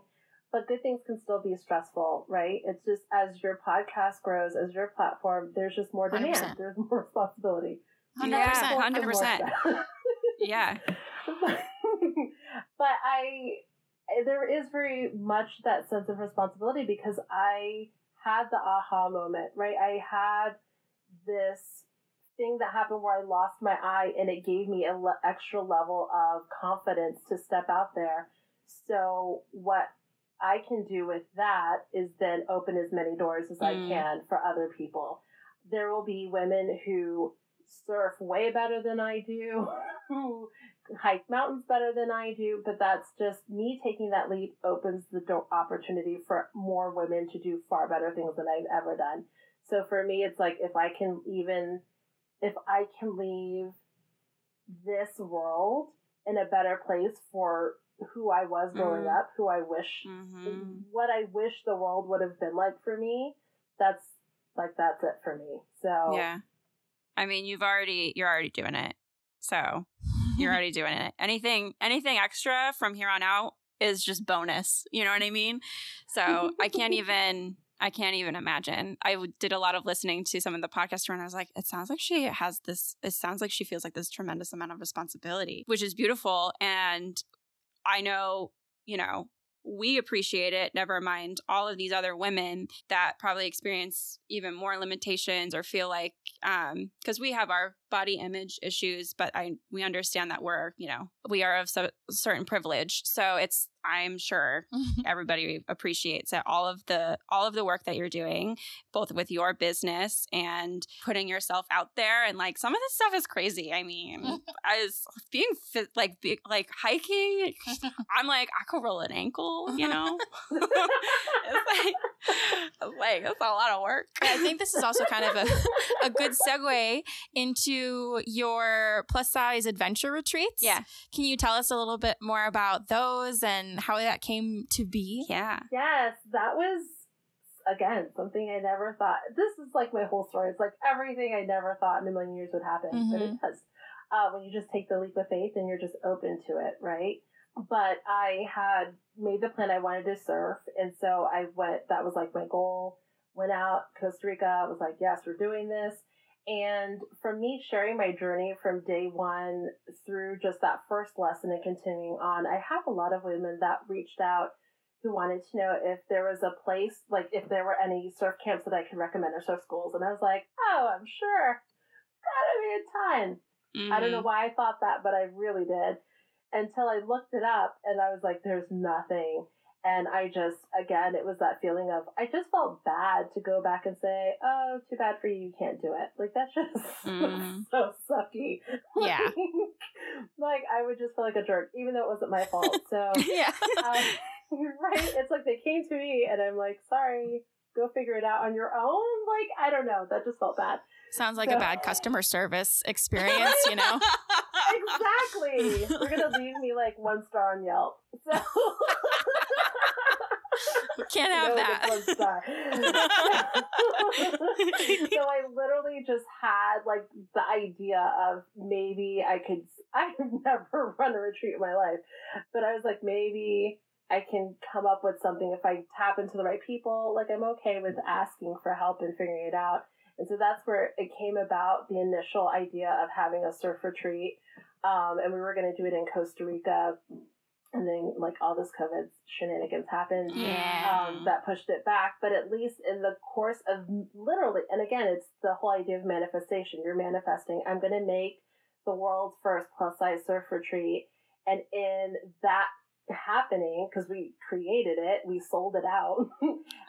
but good things can still be stressful, right? It's just as your podcast grows, as your platform, there's just more demand. 100%. There's more *laughs* responsibility. Hundred Yeah, percent. More 100%. *laughs* Yeah. but *laughs* I, there is very much that sense of responsibility because I had the aha moment, right? I had this thing that happened where I lost my eye and it gave me an le- extra level of confidence to step out there. So what I can do with that is then open as many doors as I Mm. can for other people. There will be women who surf way better than I do, *laughs* who hike mountains better than I do, but that's just me taking that leap opens the door opportunity for more women to do far better things than I've ever done. So for me, it's like if I can even, if I can leave this world in a better place for who I was growing Mm. up, who I wish, Mhm. what I wish the world would have been like for me, that's like, that's it for me. So, Yeah. I mean, you've already you're already doing it. So, you're *laughs* already doing it. Anything anything extra from here on out is just bonus. You know what I mean? So, I can't *laughs* even I can't even imagine. I did a lot of listening to some of the podcasts and I was like, it sounds like she has this it sounds like she feels like this tremendous amount of responsibility, which is beautiful and I know, you know, we appreciate it never mind all of these other women that probably experience even more limitations or feel like um because we have our body image issues but i we understand that we're you know we are of so, certain privilege. So it's i'm sure *laughs* everybody appreciates it all of the all of the work that you're doing both with your business and putting yourself out there. And like some of this stuff is crazy. I mean *laughs* i was being fit like be, like hiking *laughs* i'm like i could roll an ankle you know? It's like *laughs* like that's a lot of work I think this is also kind of a, *laughs* a good segue into your plus size adventure retreats. yeah Can you tell us a little bit more about those and how that came to be? yeah Yes, that was again something I never thought. This is like my whole story. It's like everything I never thought in a million years would happen, but it does. Uh, when you just take the leap of faith and you're just open to it, right? But I had made the plan I wanted to surf, and so I went. That was like my goal. Went out Costa Rica. Was like, yes, we're doing this. And for me, sharing my journey from day one through just that first lesson and continuing on, I have a lot of women that reached out who wanted to know if there was a place, like if there were any surf camps that I could recommend or surf schools. And I was like, oh, I'm sure. Gotta be a ton. I don't know mm-hmm. why I thought that, but I really did. Until I looked it up and I was like, there's nothing. And I just, again, it was that feeling of, I just felt bad to go back and say, oh, too bad for you, you can't do it. Like, that's just *laughs* Mhm. so sucky. Yeah. like, I would just feel like a jerk, even though it wasn't my fault. *laughs* So, yeah. um, *laughs* right? It's like they came to me and I'm like, sorry, go figure it out on your own. Like, I don't know. That just felt bad. Sounds like So- a bad customer service *laughs* experience, you know? Exactly. They're going *laughs* to leave me like one star on Yelp. So, Can't have No, that. just one star. *laughs* so I literally just had like the idea of maybe I could. I've never run a retreat in my life, but I was like, maybe I can come up with something if I tap into the right people. Like I'm okay with asking for help and figuring it out. And so that's where it came about the initial idea of having a surf retreat. Um, and we were going to do it in Costa Rica. And then, like, all this COVID shenanigans happened Yeah. um, that pushed it back. But at least in the course of literally, and again, it's the whole idea of manifestation. You're manifesting. I'm going to make the world's first plus size surf retreat. And in that happening, because we created it, we sold it out.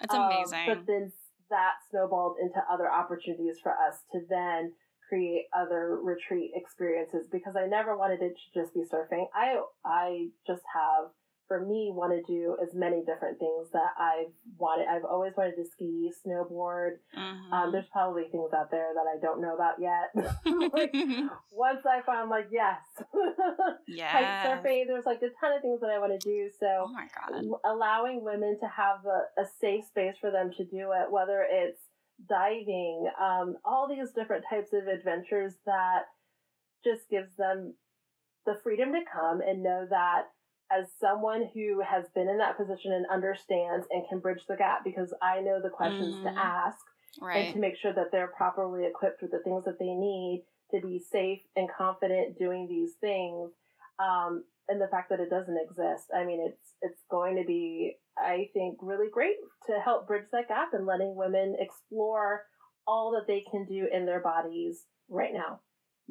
That's *laughs* Um, amazing. but then that snowballed into other opportunities for us to then create other retreat experiences because I never wanted it to just be surfing. I I just have for me want to do as many different things that I've wanted. I've always wanted to ski, snowboard. Mhm. Um, there's probably things out there that I don't know about yet. *laughs* like, *laughs* once I found like yes, yeah. *laughs* kite surfing. There's like a ton of things that I want to do. So Oh my god. allowing women to have a, a safe space for them to do it, whether it's diving, um, all these different types of adventures that just gives them the freedom to come and know that as someone who has been in that position and understands and can bridge the gap because I know the questions Mhm. to ask and to make sure that they're properly equipped with the things that they need to be safe and confident doing these things. Um, and the fact that it doesn't exist, I mean, it's it's going to be, I think, really great to help bridge that gap and letting women explore all that they can do in their bodies right now.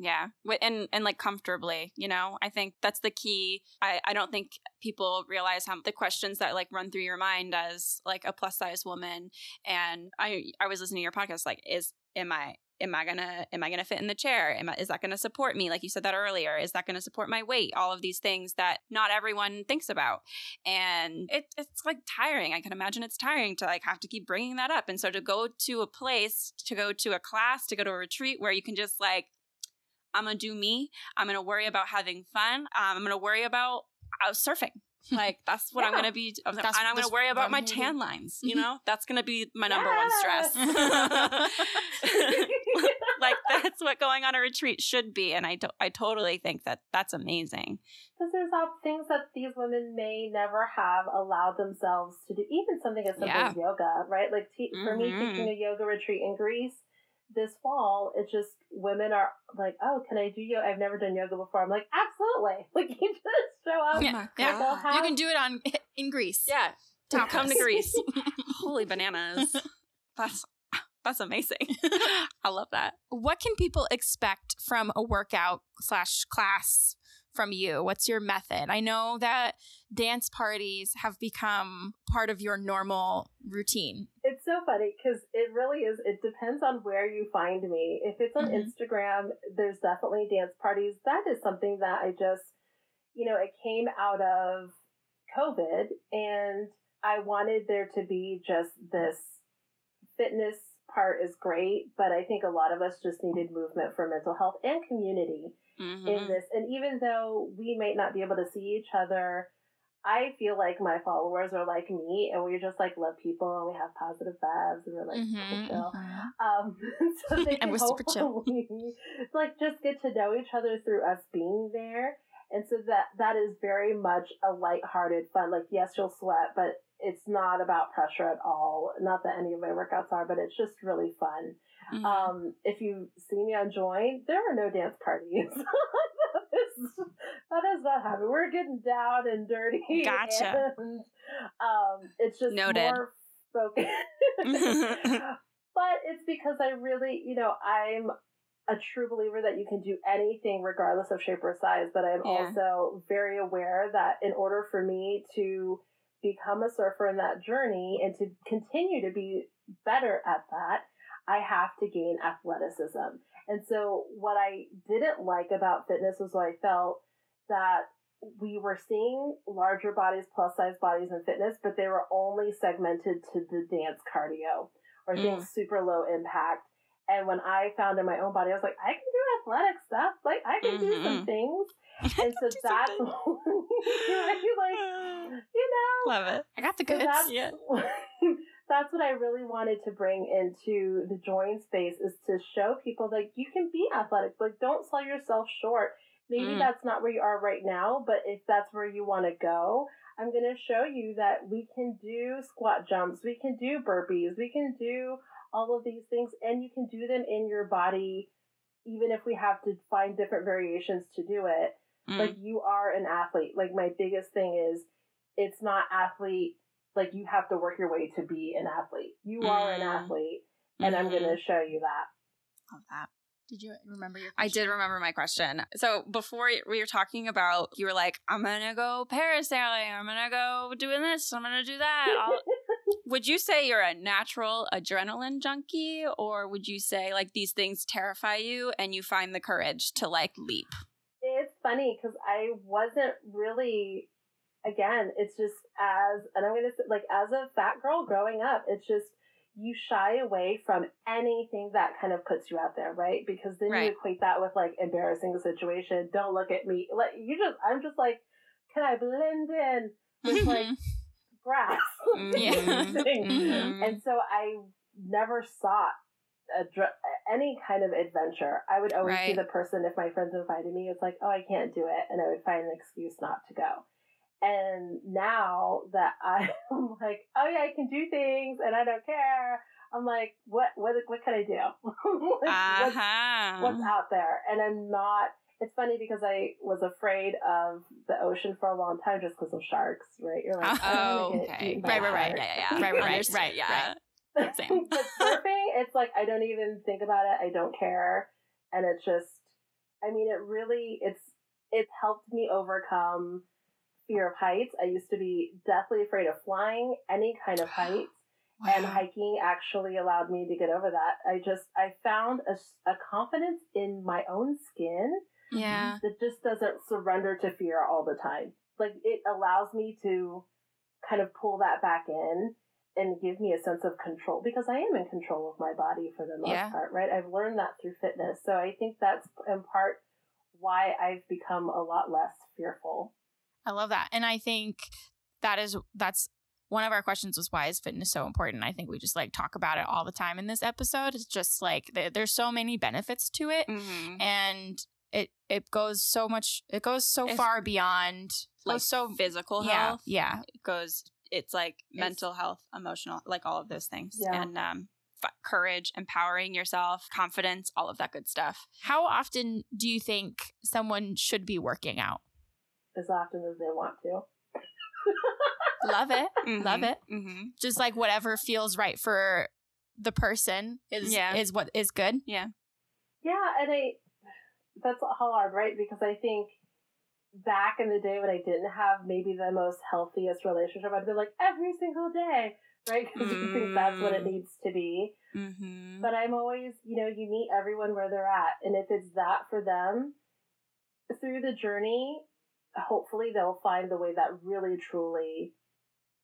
Yeah. And and like comfortably, you know. I think that's the key. I I don't think people realize how the questions that like run through your mind as like a plus size woman and I I was listening to your podcast like is am I am I gonna am I gonna fit in the chair? Am I, is that gonna support me? Like you said that earlier. Is that gonna support my weight? All of these things that not everyone thinks about, and it, it's like tiring. I can imagine it's tiring to like have to keep bringing that up. And so to go to a place, to go to a class, to go to a retreat where you can just like, I'm gonna do me. I'm gonna worry about having fun. Um, I'm gonna worry about uh, surfing. *laughs* Like that's what I'm gonna be, and I'm gonna worry about my tan lines. You know, that's gonna be my number one stress. *laughs* *laughs* Like that's what going on a retreat should be and i to- i totally think that that's amazing Because there's all things that these women may never have allowed themselves to do, even something as simple Yeah. as yoga, right? Like te- for me, taking a yoga retreat in Greece, this fall, it's just women are like, oh, can I do yoga? I've never done yoga before. I'm like, absolutely. *laughs* Like, you just show up. Yeah, yeah. They'll You can do it on *laughs* in Greece. Yeah. Tapas. Come to Greece. *laughs* Holy bananas. That's that's amazing. I love that. What can people expect from a workout slash class from you? What's your method? I know that dance parties have become part of your normal routine. So funny because it really is. It depends on where you find me. If it's on Mhm. Instagram, there's definitely dance parties. That is something that I just, you know, it came out of COVID and I wanted there to be just this fitness part is great, but I think a lot of us just needed movement for mental health and community Mhm. in this. And even though we might not be able to see each other, I feel like my followers are like me, and we just like love people, and we have positive vibes, and we're like Mhm, super chill. mhm. Um, *laughs* so they And we're super chill. hopefully, like just get to know each other through us being there, and so that that is very much a lighthearted fun. Like yes, you'll sweat, but it's not about pressure at all. Not that any of my workouts are, but it's just really fun. Mm-hmm. Mhm. Um, if you see me on Joyn, there are no dance parties. *laughs* is, *laughs* that is not happening. We're getting down and dirty. *laughs* Gotcha. And, um, it's just Noted. more focused. *laughs* but it's because I really, you know, I'm a true believer that you can do anything regardless of shape or size, but I'm Yeah. also very aware that in order for me to become a surfer in that journey and to continue to be better at that, I have to gain athleticism. And so what I didn't like about fitness was what I felt that we were seeing larger bodies, plus size bodies in fitness, but they were only segmented to the dance cardio or things super low impact. And when I found in my own body, I was like, I can do athletic stuff. Like I can do some Mhm. things. *laughs* And so Do that's something. right, *laughs* like *laughs* you know, Love it. I got the so goods. that's, Yeah. That's what I really wanted to bring into the Joyn space is to show people that you can be athletic. Like, don't sell yourself short. Maybe Mm. that's not where you are right now, but if that's where you want to go, I'm going to show you that we can do squat jumps, we can do burpees, we can do all of these things, and you can do them in your body, even if we have to find different variations to do it Mm. like you are an athlete like my biggest thing is it's not athlete like you have to work your way to be an athlete you are an Mm. athlete and i'm going to show you that Love that. Did you remember your I did remember my question. So before we were talking about, you were like, "I'm gonna go parasailing. I'm gonna go doing this. I'm gonna do that." *laughs* Would you say you're a natural adrenaline junkie, or would you say like these things terrify you and you find the courage to like leap? it's funny because i wasn't really again it's just as and i'm going to say like as a fat girl growing up it's just you shy away from anything that kind of puts you out there right because then Right. you equate that with like embarrassing situation don't look at me like you just i'm just like can i blend in with like *laughs* grass Yeah. Thing. Mhm. and so i never sought a dr- any kind of adventure i would always be the person if my friends invited me it's like oh i can't do it and i would find an excuse not to go and now that *laughs* i'm like oh yeah i can do things and i don't care i'm like what what what can i do *laughs* Like, what's- Uh-huh. what's out there and i'm not it's funny because i was afraid of the ocean for a long time just because of sharks right you're like don't Oh, okay. Right, right, right. Yeah, yeah, yeah. Right, right, right, Understood. right, Yeah. Same. *laughs* but surfing, it's like I don't even think about it. I don't care, and it's just. I mean, it really it's it's helped me overcome fear of heights. I used to be deathly afraid of flying, any kind of *gasps* heights, and hiking actually allowed me to get over that. I just I found a, a confidence in my own skin Yeah. that just doesn't surrender to fear all the time. Like it allows me to kind of pull that back in and give me a sense of control because I am in control of my body for the most Yeah. part, right? I've learned that through fitness. So I think that's in part why I've become a lot less fearful. I love that. And I think that is that's one of our questions was why is fitness so important? I think we just like talk about it all the time in this episode. It's just like there, there's so many benefits to it Mhm. and it it goes so much it goes so If- far beyond Like so physical yeah, health. yeah. It goes. It's like mental health, emotional, like all of those things. Yeah. And um, f- courage, empowering yourself, confidence, all of that good stuff. How often do you think someone should be working out? As often as they want to. Love it. Love it. Mm-hmm. Just like whatever feels right for the person is Yeah. is what is good. Yeah. Yeah, and I that's hard, right? Because I think back in the day when I didn't have maybe the most healthiest relationship, I'd be like every single day, right? *laughs* Because you think that's what it Mm. needs to be. Mm-hmm. But I'm always, you know, you meet everyone where they're at, and if it's that for them, through the journey, hopefully they'll find the way that really truly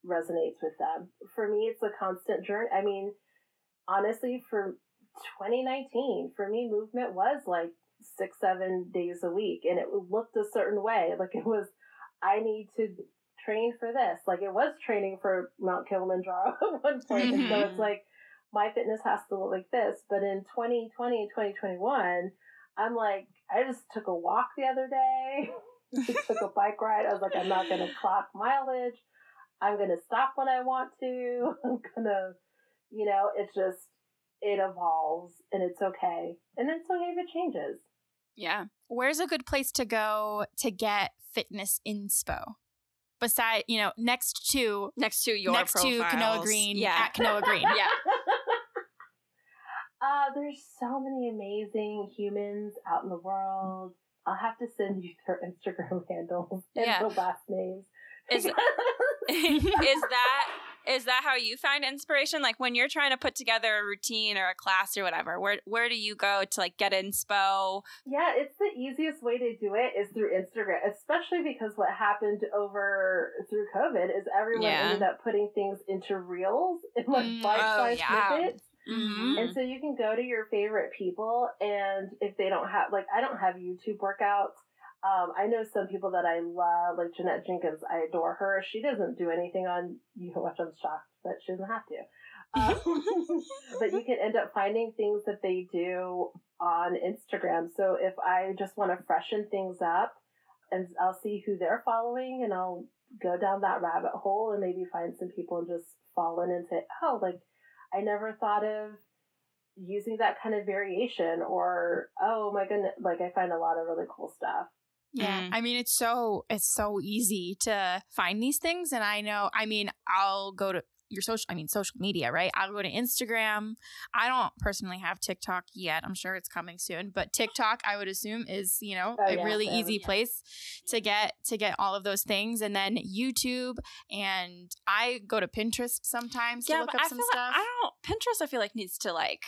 resonates with them. For me, it's a constant journey. I mean, honestly, for 2019, for me, movement was like six, seven days a week, and it looked a certain way. Like it was, I need to train for this. Like it was training for Mount Kilimanjaro *laughs* at one point. And so it's Mhm. like, my fitness has to look like this. But in 2020 and 2021, I'm like, I just took a walk the other day, *laughs* took a bike ride. I was like, I'm not going to clock mileage. I'm going to stop when I want to. *laughs* I'm going to, you know, it's just, it evolves and it's okay. And it's okay if it changes. Yeah. Where's a good place to go to get fitness inspo? Beside, you know, next to Next to your next to Kanoa. Greene Yeah. at Kanoa *laughs* Greene. yeah. *laughs* uh, there's so many amazing humans out in the world. I'll have to send you their Instagram *laughs* handles and Yeah. their last names. Is- *laughs* is that is that how you find inspiration? Like when you're trying to put together a routine or a class or whatever, where where do you go to like get inspo? Yeah, it's the easiest way to do it is through Instagram, especially because what happened over through COVID is everyone Yeah. ended up putting things into reels in like Mm, bite-sized oh, yeah. snippets. Mhm. And so you can go to your favorite people, and if they don't have, like, I don't have YouTube workouts. Um, I know some people that I love, like Jeanette Jenkins. I adore her. She doesn't do anything on you I'm shocked, but she doesn't have to. Um, *laughs* but you can end up finding things that they do on Instagram. So if I just want to freshen things up, and I'll see who they're following, and I'll go down that rabbit hole and maybe find some people and just fall in and say, oh, like I never thought of using that kind of variation, or oh my goodness, like I find a lot of really cool stuff. Yeah. Mm. I mean, it's so it's so easy to find these things and I know, I mean, I'll go to your social I mean social media, right? I'll go to Instagram. I don't personally have TikTok yet. I'm sure it's coming soon, but TikTok I would assume is, you know, Oh, a yeah, really so, easy yeah. place to get to get all of those things and then YouTube and I go to Pinterest sometimes to Yeah, look but up I some feel stuff. like I don't Pinterest. I feel like needs to like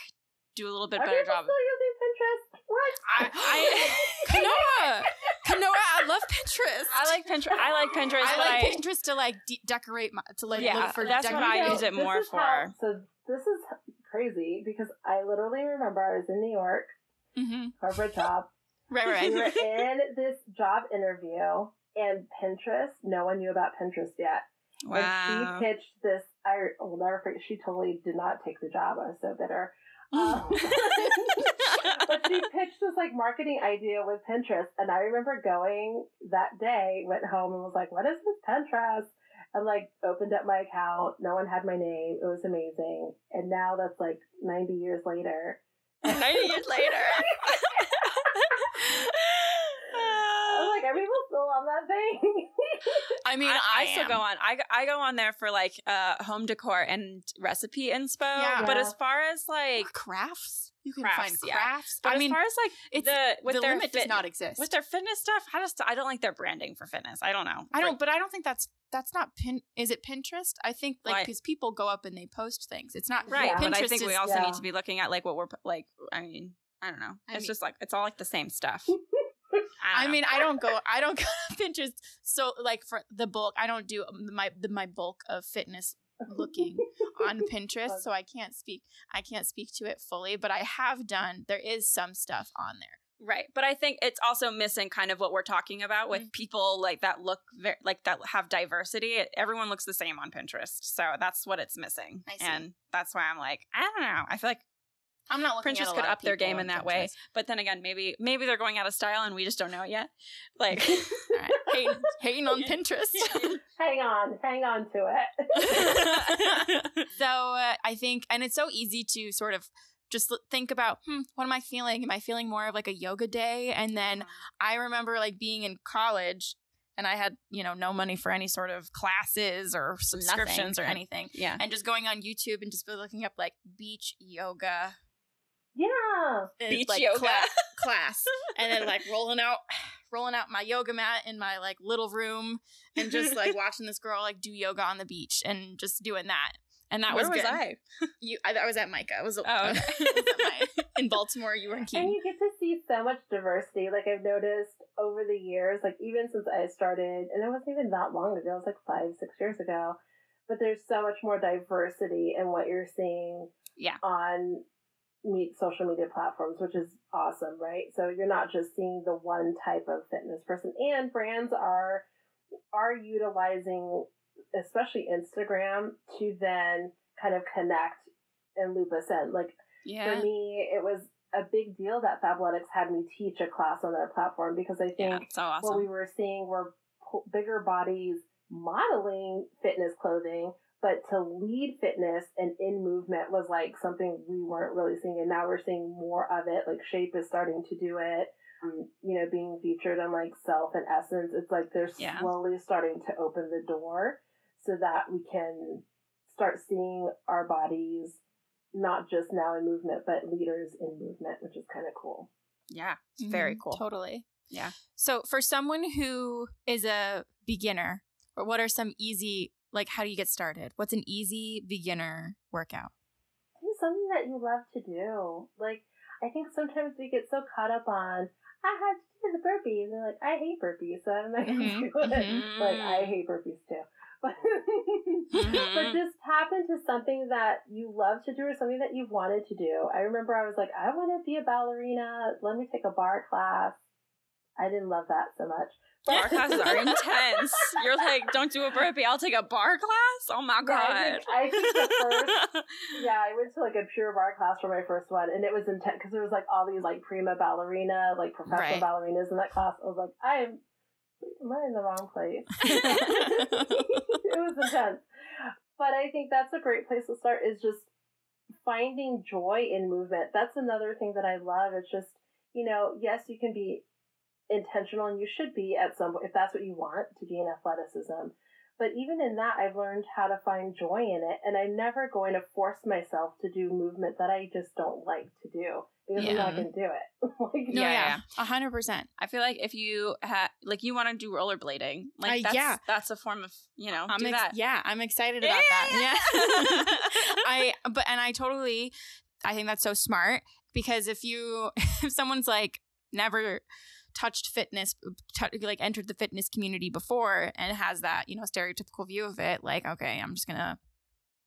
do a little bit Are better people job. still using Pinterest? What? I, I *laughs* *laughs* Kanoa, Kanoa, I love Pinterest. I like Pinterest. I like Pinterest, I but like I, Pinterest to like de- decorate my to like Yeah, look for that's what. I use it more is how- for. so this is crazy because I literally remember I was in New York Mhm. corporate job. *laughs* Right, right. we were in this job interview and Pinterest. No one knew about Pinterest yet. Wow. And she pitched this. I will never forget. She totally did not take the job. I was so bitter. Um, *laughs* but she pitched this like marketing idea with Pinterest, and I remember going that day, went home, and was like, "What is this Pinterest?" And like opened up my account. No one had my name. It was amazing. And now that's like ninety years later. Ninety years later. *laughs* I'm like, are people still on that thing? *laughs* I mean, I, I, I still am. go on. I, go- I go on there for like uh home decor and recipe inspo. Yeah. But Yeah. as far as like, crafts. You can Crafts, find yeah. crafts. but I as mean, far as like it's the with the their limit fit- does not exist. with their fitness stuff, I just I don't like their branding for fitness. I don't know. I don't, but I don't think that's that's not pin. Is it Pinterest? I think like because people go up and they post things. It's not right. Yeah. But I Pinterest think we also yeah. need to be looking at like what we're like. I mean, I don't know. I It's mean- just like it's all like the same stuff. *laughs* I don't mean, I don't go. I don't *laughs* go to Pinterest. So like for the bulk, I don't do my the my bulk of fitness looking *laughs* on Pinterest. So I can't speak. I can't speak to it fully, but I have done. There is some stuff on there. Right. But I think it's also missing kind of what we're talking about with Mm. people like that look ver- like that have diversity. It, everyone looks the same on Pinterest. So that's what it's missing. I. And that's why I'm like, I don't know. I feel like I'm not looking Pinterest at a could lot of up their game in that way. But then again, maybe maybe they're going out of style and we just don't know it yet. Like *laughs* All right. hating, hating on Pinterest. *laughs* hang on, hang on to it. *laughs* so uh, I think, and it's so easy to sort of just think about, hmm, what am I feeling? Am I feeling more of like a yoga day? And then I remember like being in college and I had, you know, no money for any sort of classes or subscriptions or anything. yeah. And just going on YouTube and just looking up like beach yoga, yeah. uh, Beach like, yoga. cla- *laughs* class, and then like rolling out, *sighs* rolling out my yoga mat in my like little room, and just like *laughs* watching this girl like do yoga on the beach and just doing that. And that Where was was good. I? *laughs* You, I, I was at MICA. I was, Oh, I was at my, in Baltimore. You were in And you get to see so much diversity. Like I've noticed over the years, like even since I started, and it wasn't even that long ago, it was like five, six years ago. But there's so much more diversity in what you're seeing Yeah. on meet social media platforms, which is awesome, right? So you're not just seeing the one type of fitness person. And brands are are utilizing especially Instagram to then kind of connect and loop us in. Like Yeah. for me, it was a big deal that Fabletics had me teach a class on their platform because I think Yeah, so awesome. what we were seeing were bigger bodies modeling fitness clothing, but to lead fitness and in movement was like something we weren't really seeing. And now we're seeing more of it. Like Shape is starting to do it. Um, you know, being featured on like Self and Essence. It's like they're Yeah. slowly starting to open the door so that we can start seeing our bodies not just now in movement, but leaders in movement, which is kind of cool. yeah, it's very cool. Totally. Yeah. So for someone who is a beginner, or what are some easy like how do you get started? What's an easy beginner workout? do something that you love to do. Like, I think sometimes we get so caught up on, I have to do the burpees. And like, I hate burpees, so I'm not going to Mhm, do it. mhm. Like, I hate burpees too. *laughs* But, Mhm. but just tap into something that you love to do or something that you've wanted to do. I remember I was like, I want to be a ballerina. Let me take a barre class. I didn't love that so much. Barre classes are *laughs* intense. You're like, don't do a burpee. I'll take a barre class. Oh my Yeah, I god. think- I think the first *laughs* yeah, I went to like a Pure Barre class for my first one, and it was intense because there was like all these like prima ballerina, like professional Right. ballerinas in that class. I was like, I am, am I in the wrong place? *laughs* it was intense, but I think that's a great place to start. Is just finding joy in movement. That's another thing that I love. It's just you know, yes, you can be intentional, and you should be at some if that's what you want to gain athleticism. But even in that, I've learned how to find joy in it, and I'm never going to force myself to do movement that I just don't like to do because I'm not Yeah. going to do it. *laughs* like, No, Yeah, yeah, a hundred percent. I feel like if you ha- like you want to do rollerblading, like Uh, that's, yeah. that's a form of you know I'm do ex- that. yeah, I'm excited about that. Yeah, *laughs* *laughs* I but and I totally, I think that's so smart because if you if someone's like never touched fitness t- like entered the fitness community before and has that you know stereotypical view of it like okay i'm just gonna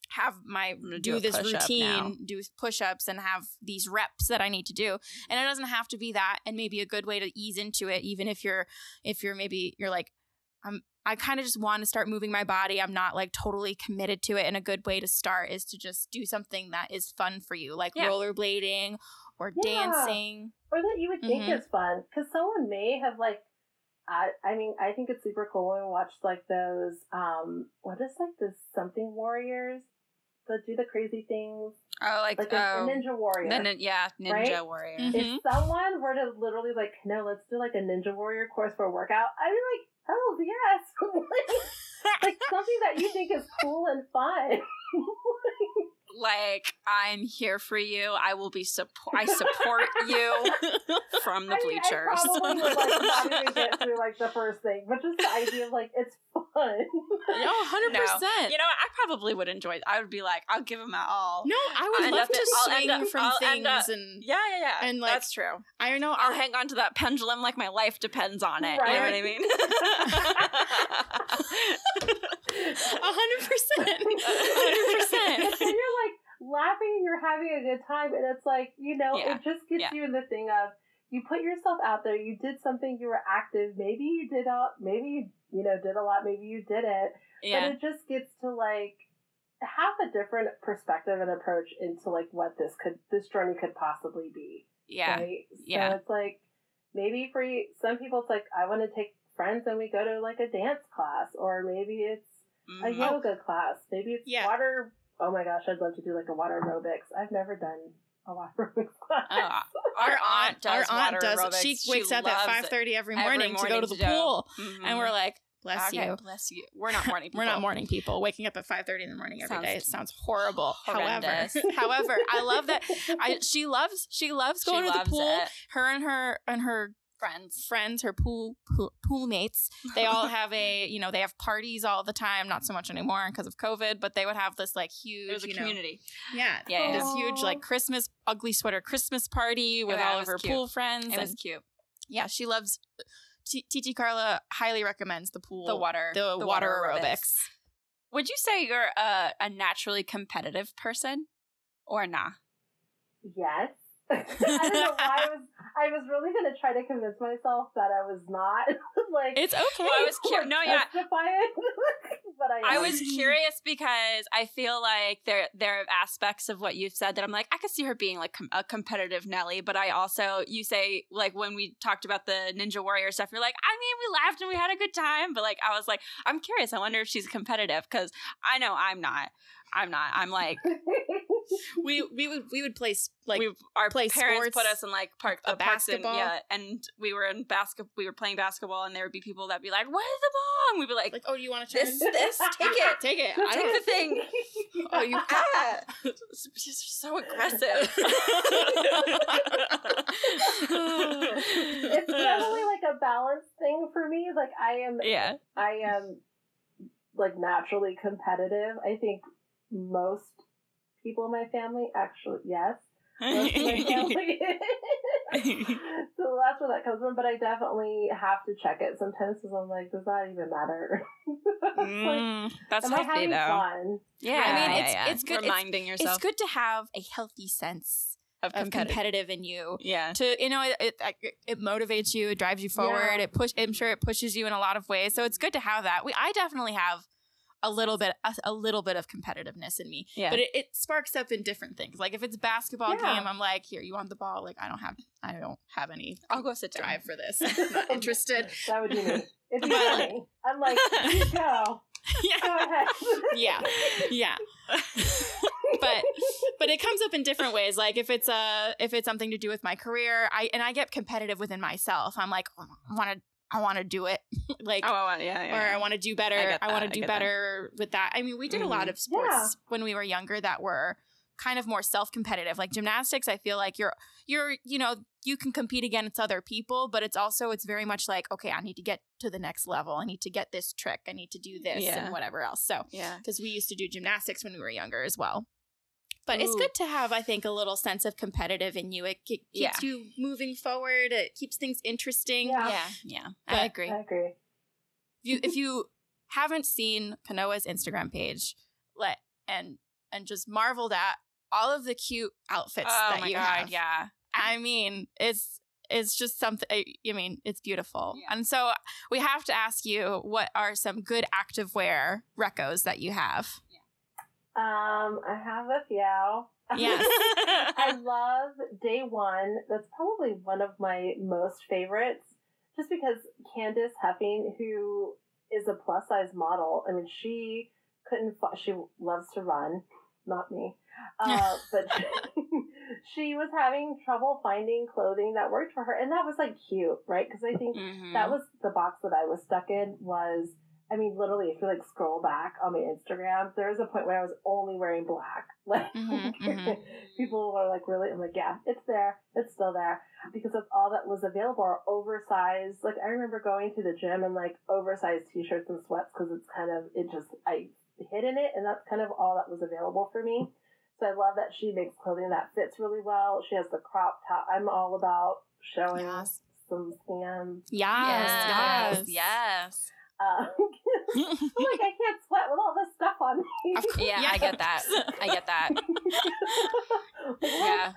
have my do, do this routine do push-ups and have these reps that i need to do. And it doesn't have to be that and maybe a good way to ease into it even if you're if you're maybe you're like i'm i kind of just want to start moving my body. I'm not like totally committed to it. And a good way to start is to just do something that is fun for you like Yeah. rollerblading or Yeah. dancing or that you would think Mhm. is fun because someone may have like. I, I mean, I think it's super cool when we watch like those, um, what is like the something warriors that do the crazy things, Oh, like, like a, a oh, ninja warrior. the nin- yeah, ninja right? warrior. Mhm. If someone were to literally like, no, let's do like a ninja warrior course for a workout, I'd be like, oh yes, *laughs* like something that you think is cool and fun. *laughs* Like I'm here for you. I will be support. I support you *laughs* from the I mean, bleachers. I probably would like not even get *laughs* through like the first thing, but just the idea of like it's fun. oh 100% You know, I probably would enjoy it. I would be like, I'll give them my all. no i I'll would end love to I'll swing up- from I'll things up- and Yeah, yeah, yeah. And, like, that's true. i know I'll hang on to that pendulum like my life depends on it. You know what I mean? A hundred percent. A hundred But percent. *laughs* then you're like laughing and you're having a good time, and it's like you know, Yeah. it just gets Yeah. you in the thing of you put yourself out there. You did something. You were active. Maybe you did a, maybe you you know did a lot. Maybe you did it. yeah. But it just gets to like have a different perspective and approach into like what this could this journey could possibly be. Yeah. Right? So Yeah. it's like maybe for you, some people it's like I want to take friends and we go to like a dance class or maybe it's a Mhm. yoga class. Maybe it's Yeah. water oh my gosh, I'd love to do like a water aerobics. I've never done a water *laughs* aerobics class. Oh, our *laughs* aunt does our aunt water does. aerobics. She wakes up at loves five thirty every Every morning, to go to the do. pool, Mhm. and we're like, bless okay, you. bless you. We're not morning people. *laughs* We're not morning people. Waking up at five thirty in the morning every Sounds day. It sounds horrible. horrendous. However, however, I love that. I she loves she loves She going to loves the pool. it. Her and her and her Friends. friends, her pool, pool pool mates, they all *laughs* have a you know they have parties all the time. Not so much anymore because of COVID, but they would have this like huge It was a you know, community. yeah, Yeah, yeah. this huge like Christmas ugly sweater Christmas party oh, with Yeah, all of her cute. pool friends. It and was cute. yeah, she loves. T- TT Carla highly recommends the pool, The water. the, water, aerobics. Would you say you're a, a naturally competitive person or nah? Yes. I don't know why I *laughs* was I was really gonna try to convince myself that I was not *laughs* like It's okay. Well, I was curious. No, yeah. *laughs* but I, I was curious because I feel like there there are aspects of what you've said that I'm like I could see her being like com- a competitive Nelly, but I also you say like when we talked about the Ninja Warrior stuff, you're like I mean we laughed and we had a good time, but like I was like I'm curious. I wonder if she's competitive because I know I'm not. I'm not. I'm like we we would we would play like we our play parents put us in like park a the parks and, basketball. yeah, and we were in basket we were playing basketball and there would be people that'd be like, "Where's the ball?" And we'd be like, like oh do you want to turn "This, this, take it." *laughs* take it I Take the thing. *laughs* oh you *laughs* Ah, she's so aggressive. it's definitely like a balance thing for me. Like I am yeah. I am like naturally competitive. I think most people in my family actually yes. *laughs* My family *laughs* so that's where that comes from. But I definitely have to check it sometimes because I'm like, does that even matter? *laughs* It's like, Mm, that's am I healthy having though. fun? Yeah, I mean, yeah, it's- yeah. it's good- it's- reminding yourself it's good to have a healthy sense of of competitive. competitive in you Yeah. to you know it, it it motivates you it drives you forward Yeah. it push i'm sure it pushes you in a lot of ways so it's good to have that we i definitely have a little bit a, a little bit of competitiveness in me Yeah. but it, it sparks up in different things like if it's a basketball Yeah. game i'm like here you want the ball like i don't have i don't have any I'll go sit down. drive for this *laughs* i'm not interested That would be me. *laughs* It'd be funny. I'm like, *laughs* you go. yeah Go ahead. yeah yeah but but it comes up in different ways like if it's a if it's something to do with my career i and i get competitive within myself i'm like oh, i want to i want to do it *laughs* like Oh, well, yeah, yeah. or yeah. I want to do better. I I, want to do get that. better with that. I mean, we did a lot Mhm. of sports Yeah. when we were younger that were kind of more self-competitive. Like gymnastics, I feel like you're you're you know you can compete against other people, but it's also it's very much like okay, I need to get to the next level. I need to get this trick. I need to do this Yeah. and whatever else. So yeah. because we used to do gymnastics when we were younger as well. But it's good to have, I think, a little sense of competitive in you. It ke- keeps Yeah. you moving forward. It keeps things interesting. Yeah. Yeah, yeah. But- I agree. I agree. if you if you haven't seen Kanoa's Instagram page, let and and just marveled at all of the cute outfits oh that my you god, have. yeah. I mean, it's it's just something. I I mean, it's beautiful. Yeah. And so we have to ask you, what are some good activewear recos that you have? Um, I have a few. Yes. *laughs* I *laughs* love Day One. That's probably one of my most favorites, just because Candice Huffine, who is a plus size model, I mean, she couldn't. fi- She loves to run, not me, *laughs* uh, but she was having trouble finding clothing that worked for her, and that was like cute, right? Because I think Mhm. that was the box that I was stuck in was I mean literally if you like scroll back on my Instagram, there was a point where I was only wearing black. *laughs* Like Mhm, mhm. *laughs* people were like really I'm like, Yeah, it's there, it's still there. Because that's all that was available are oversized like I remember going to the gym and like oversized t shirts and sweats because it's kind of it just I hid in it and that's kind of all that was available for me. So I love that she makes clothing that fits really well. She has the crop top. I'm all about showing Yes. some scans. Yes. yes, Yes. yes. Uh, *laughs* like *laughs* I can't sweat with all this stuff on me. Course. Yeah, I get that. I get that. *laughs* Yeah.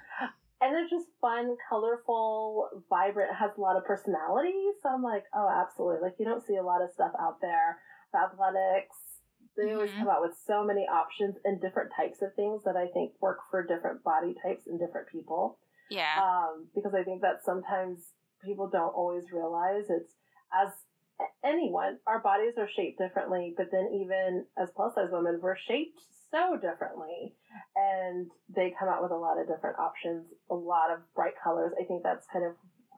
And they're just fun, colorful, vibrant, has a lot of personality. So I'm like, oh, absolutely. Like, you don't see a lot of stuff out there. Fabletics, they always Mhm. come out with so many options and different types of things that I think work for different body types and different people. Yeah. Um, because I think that sometimes people don't always realize it's as a- anyone, our bodies are shaped differently, but then even as plus size women, we're shaped so differently. And they come out with a lot of different options, a lot of bright colors. I think that's kind of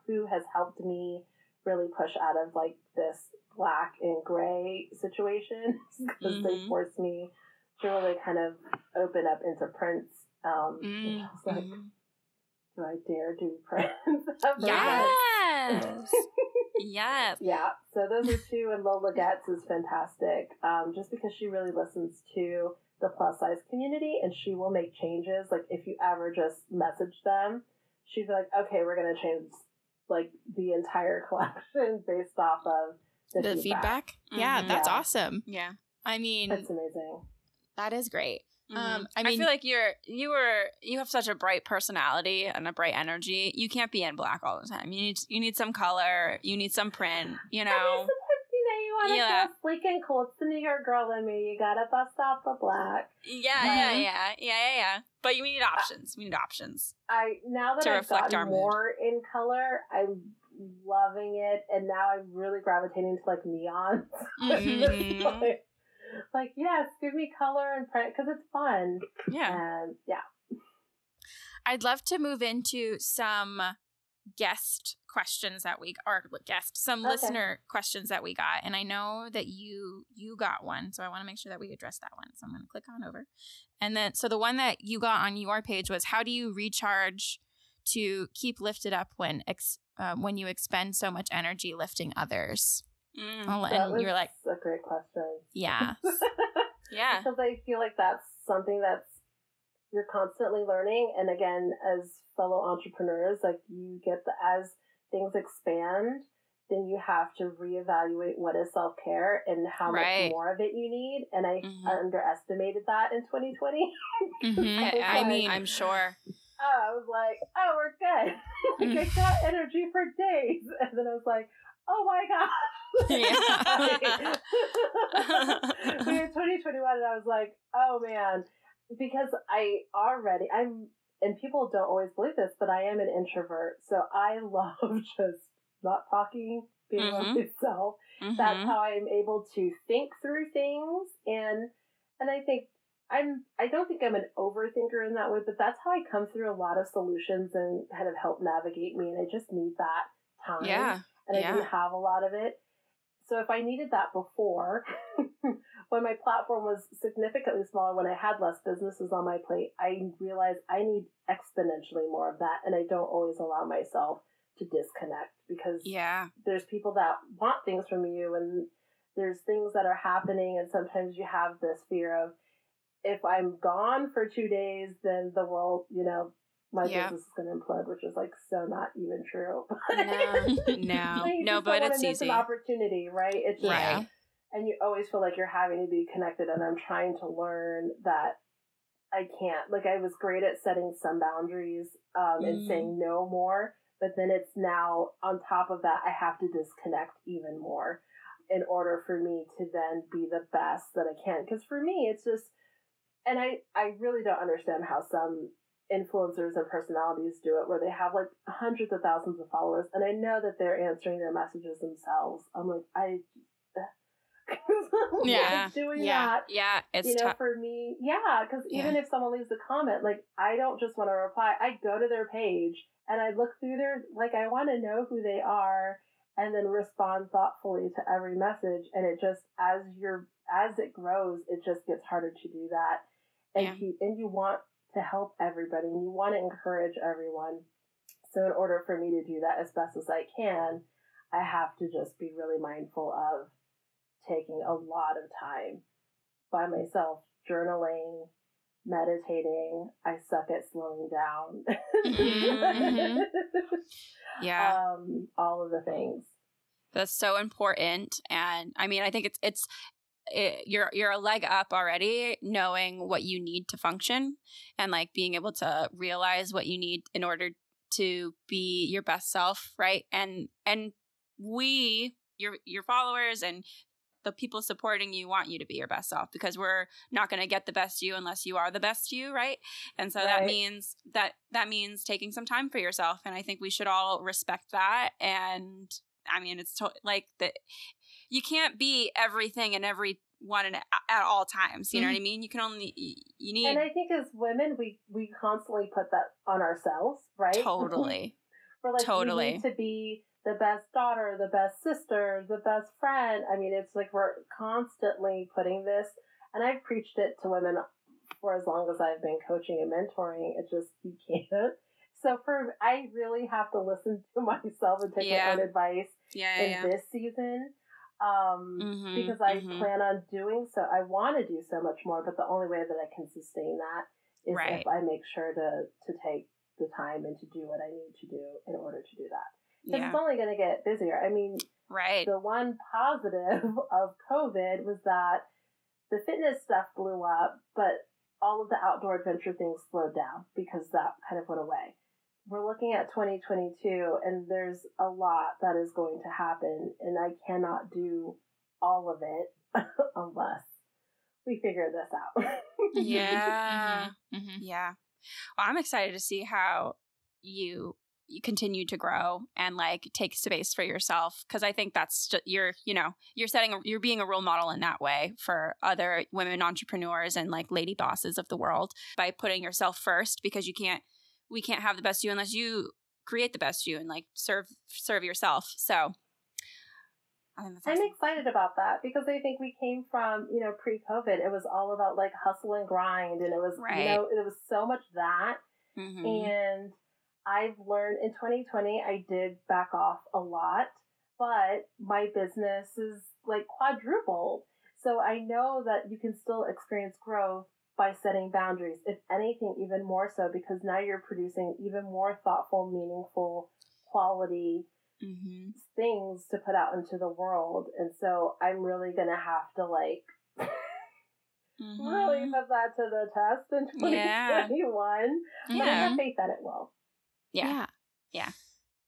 who has helped me really push out of like this black and gray situation *laughs* because they Mhm. forced me to really kind of open up into prints. Um, Mm, I was like, do I dare do prints? *laughs* Of the Yes. *laughs* prints? yes. yeah, so those are two, and Lola Getts is fantastic. Um, just because she really listens to the plus size community, and she will make changes. Like if you ever just message them, she'd be like, "Okay, we're gonna change like the entire *laughs* collection based off of the, The feedback. Yeah, Mhm. that's Yeah. awesome. Yeah. I mean, That's amazing. that is great. Mhm. Um, I I, feel like you're you were you have such a bright personality and a bright energy. You can't be in black all the time. You need you need some color. You need some print. You I mean, know. sometimes you know you want to Yeah. feel sleek and cool. It's the New York girl in me. You gotta bust off the black. Yeah, yeah, Mhm. yeah, yeah, yeah, yeah. But you need options. We need options. I now that To I've reflect gotten our mood. more in color, I'm loving it, and now I'm really gravitating to like neons. *laughs* Mhm. like, like, yes, give me color and print because it's fun. Yeah. And yeah, I'd love to move into some guest questions that we or guest some Okay. listener questions that we got and i know that you you got one so i want to make sure that we address that one so i'm going to click on over and then so the one that you got on your page was how do you recharge to keep lifted up when ex, uh, when you expend so much energy lifting others Mm. Oh, that and you're like a great question. yeah *laughs* Yeah. because I feel like that's something that's you're constantly learning. And again, as fellow entrepreneurs, like you get the as things expand, then you have to reevaluate what is self care and how Right. much more of it you need. And I Mhm. underestimated that in 2020. *laughs* Mhm. I, I like- mean, I'm sure. Oh, I was like, oh, we're good. *laughs* like, I got energy for days. And then I was like, oh my God. Yeah. we were 2021 and I was like, oh man, because I already, I'm, and people don't always believe this, but I am an introvert. So I *laughs* love just not talking, being Mhm. myself. That's Mhm. how I'm able to think through things. And, and I think I'm, I don't think I'm an overthinker in that way, but that's how I come through a lot of solutions and kind of help navigate me. And I just need that time Yeah. And I Yeah. didn't have a lot of it. So if I needed that before, *laughs* when my platform was significantly smaller, when I had less businesses on my plate, I realized I need exponentially more of that, and I don't always allow myself to disconnect because Yeah. there's people that want things from you, and there's things that are happening, and sometimes you have this fear of if I'm gone for two days, then the world, you know, my Yeah. business is going to implode, which is like so not even true. *laughs* No. *laughs* No. No, but it's easy. An opportunity, right? It's just, Right. and you always feel like you're having to be connected. And I'm trying to learn that I can't. Like I was great at setting some boundaries um, and Mhm. saying no more, but then it's now on top of that, I have to disconnect even more in order for me to then be the best that I can. Because for me, it's just, and I I really don't understand how some influencers and personalities do it where they have like hundreds of thousands of followers and I know that they're answering their messages themselves. I'm like, I *laughs* Yeah. doing Yeah. that. Yeah. It's you know, tough. for me, yeah, because even if someone leaves a comment, like I don't just want to reply. I go to their page and I look through their, like I want to know who they are, and then respond thoughtfully to every message. And it just as you're as it grows, it just gets harder to do that. And Yeah. you and you want to help everybody, and you want to encourage everyone. So in order for me to do that as best as I can, I have to just be really mindful of taking a lot of time by myself, journaling, meditating. I suck at slowing down. *laughs* Mhm. Yeah. Um, all of the things. That's so important, and I mean, I think it's it's it, you're you're a leg up already, knowing what you need to function, and like being able to realize what you need in order to be your best self, right? And and we, your your followers, and the people supporting you want you to be your best self because we're not going to get the best you unless you are the best you, right? And so right. that means that that means taking some time for yourself and I think we should all respect that and I mean it's to- like that you can't be everything and every one at, at all times. You know mm-hmm. what I mean? You can only you need. And I think as women, we we constantly put that on ourselves, right? Totally. *laughs* For like totally. we need to be the best daughter, the best sister, the best friend. I mean, it's like we're constantly putting this, and I've preached it to women for as long as I've been coaching and mentoring. It just you can't. *laughs* So for I really have to listen to *laughs* myself and take yeah. my own advice yeah, in yeah. this season um, mm-hmm, because I mm-hmm. plan on doing so. I want to do so much more, but the only way that I can sustain that is right. if I make sure to to take the time and to do what I need to do in order to do that. Because yeah. it's only going to get busier. I mean, right. The one positive *laughs* of COVID was that the fitness stuff blew up, but all of the outdoor adventure things slowed down because that kind of went away we're looking at 2022 and there's a lot that is going to happen and I cannot do all of it *laughs* unless we figure this out. *laughs* yeah. Mm-hmm. mm-hmm. Yeah. Well, I'm excited to see how you you continue to grow and like take space for yourself because i think that's just you're you know you're setting a, you're being a role model in that way for other women entrepreneurs and like lady bosses of the world by putting yourself first because you can't we can't have the best you unless you create the best you and like serve serve yourself. So I'm excited about that because I think we came from, you know, pre COVID, it was all about like hustle and grind and it was, right. you know, it was so much that. Mm-hmm. And I've learned in 2020, I did back off a lot, but my business is like quadrupled. So I know that you can still experience growth by setting boundaries, if anything, even more so, because now you're producing even more thoughtful, meaningful, quality mm-hmm. things to put out into the world. And so I'm really going to have to like *laughs* mm-hmm. really put that to the test in 2021. Yeah. But I have faith that it will. Yeah. yeah. Yeah.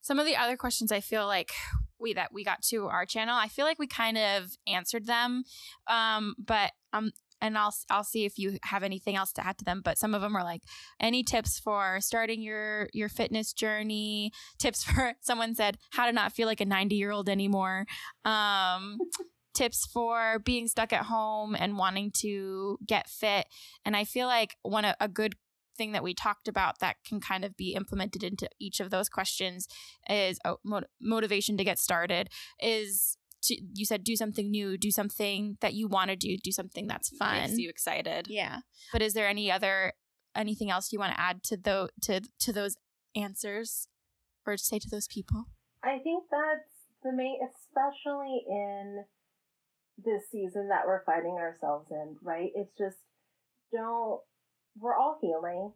Some of the other questions I feel like we that we got to our channel, I feel like we kind of answered them. Um, but um and I'll I'll see if you have anything else to add to them. But some of them are like any tips for starting your your fitness journey. Tips *laughs* for someone said how to not feel like a ninety year old anymore. Um, *laughs* tips for being stuck at home and wanting to get fit. And I feel like one of a good thing that we talked about that can kind of be implemented into each of those questions is oh, motivation to get started is to, you said do something new, do something that you want to do, do something that's fun. Makes you excited. Yeah. But is there any other anything else you want to add to those to to those answers or to say to those people? I think that's the main especially in this season that we're finding ourselves in, right? It's just don't we're all healing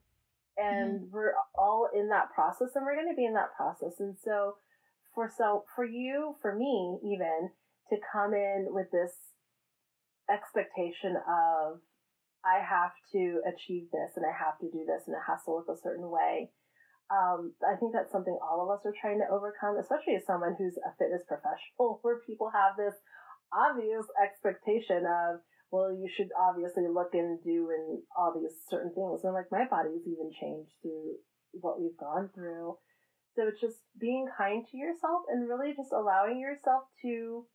and mm-hmm. we're all in that process and we're going to be in that process. And so for so for you, for me even, to come in with this expectation of I have to achieve this and I have to do this and it has to look a certain way. Um, I think that's something all of us are trying to overcome, especially as someone who's a fitness professional, *laughs* where people have this obvious expectation of, well, you should obviously look and do and all these certain things. And like my body's even changed through what we've gone through. So it's just being kind to yourself and really just allowing yourself to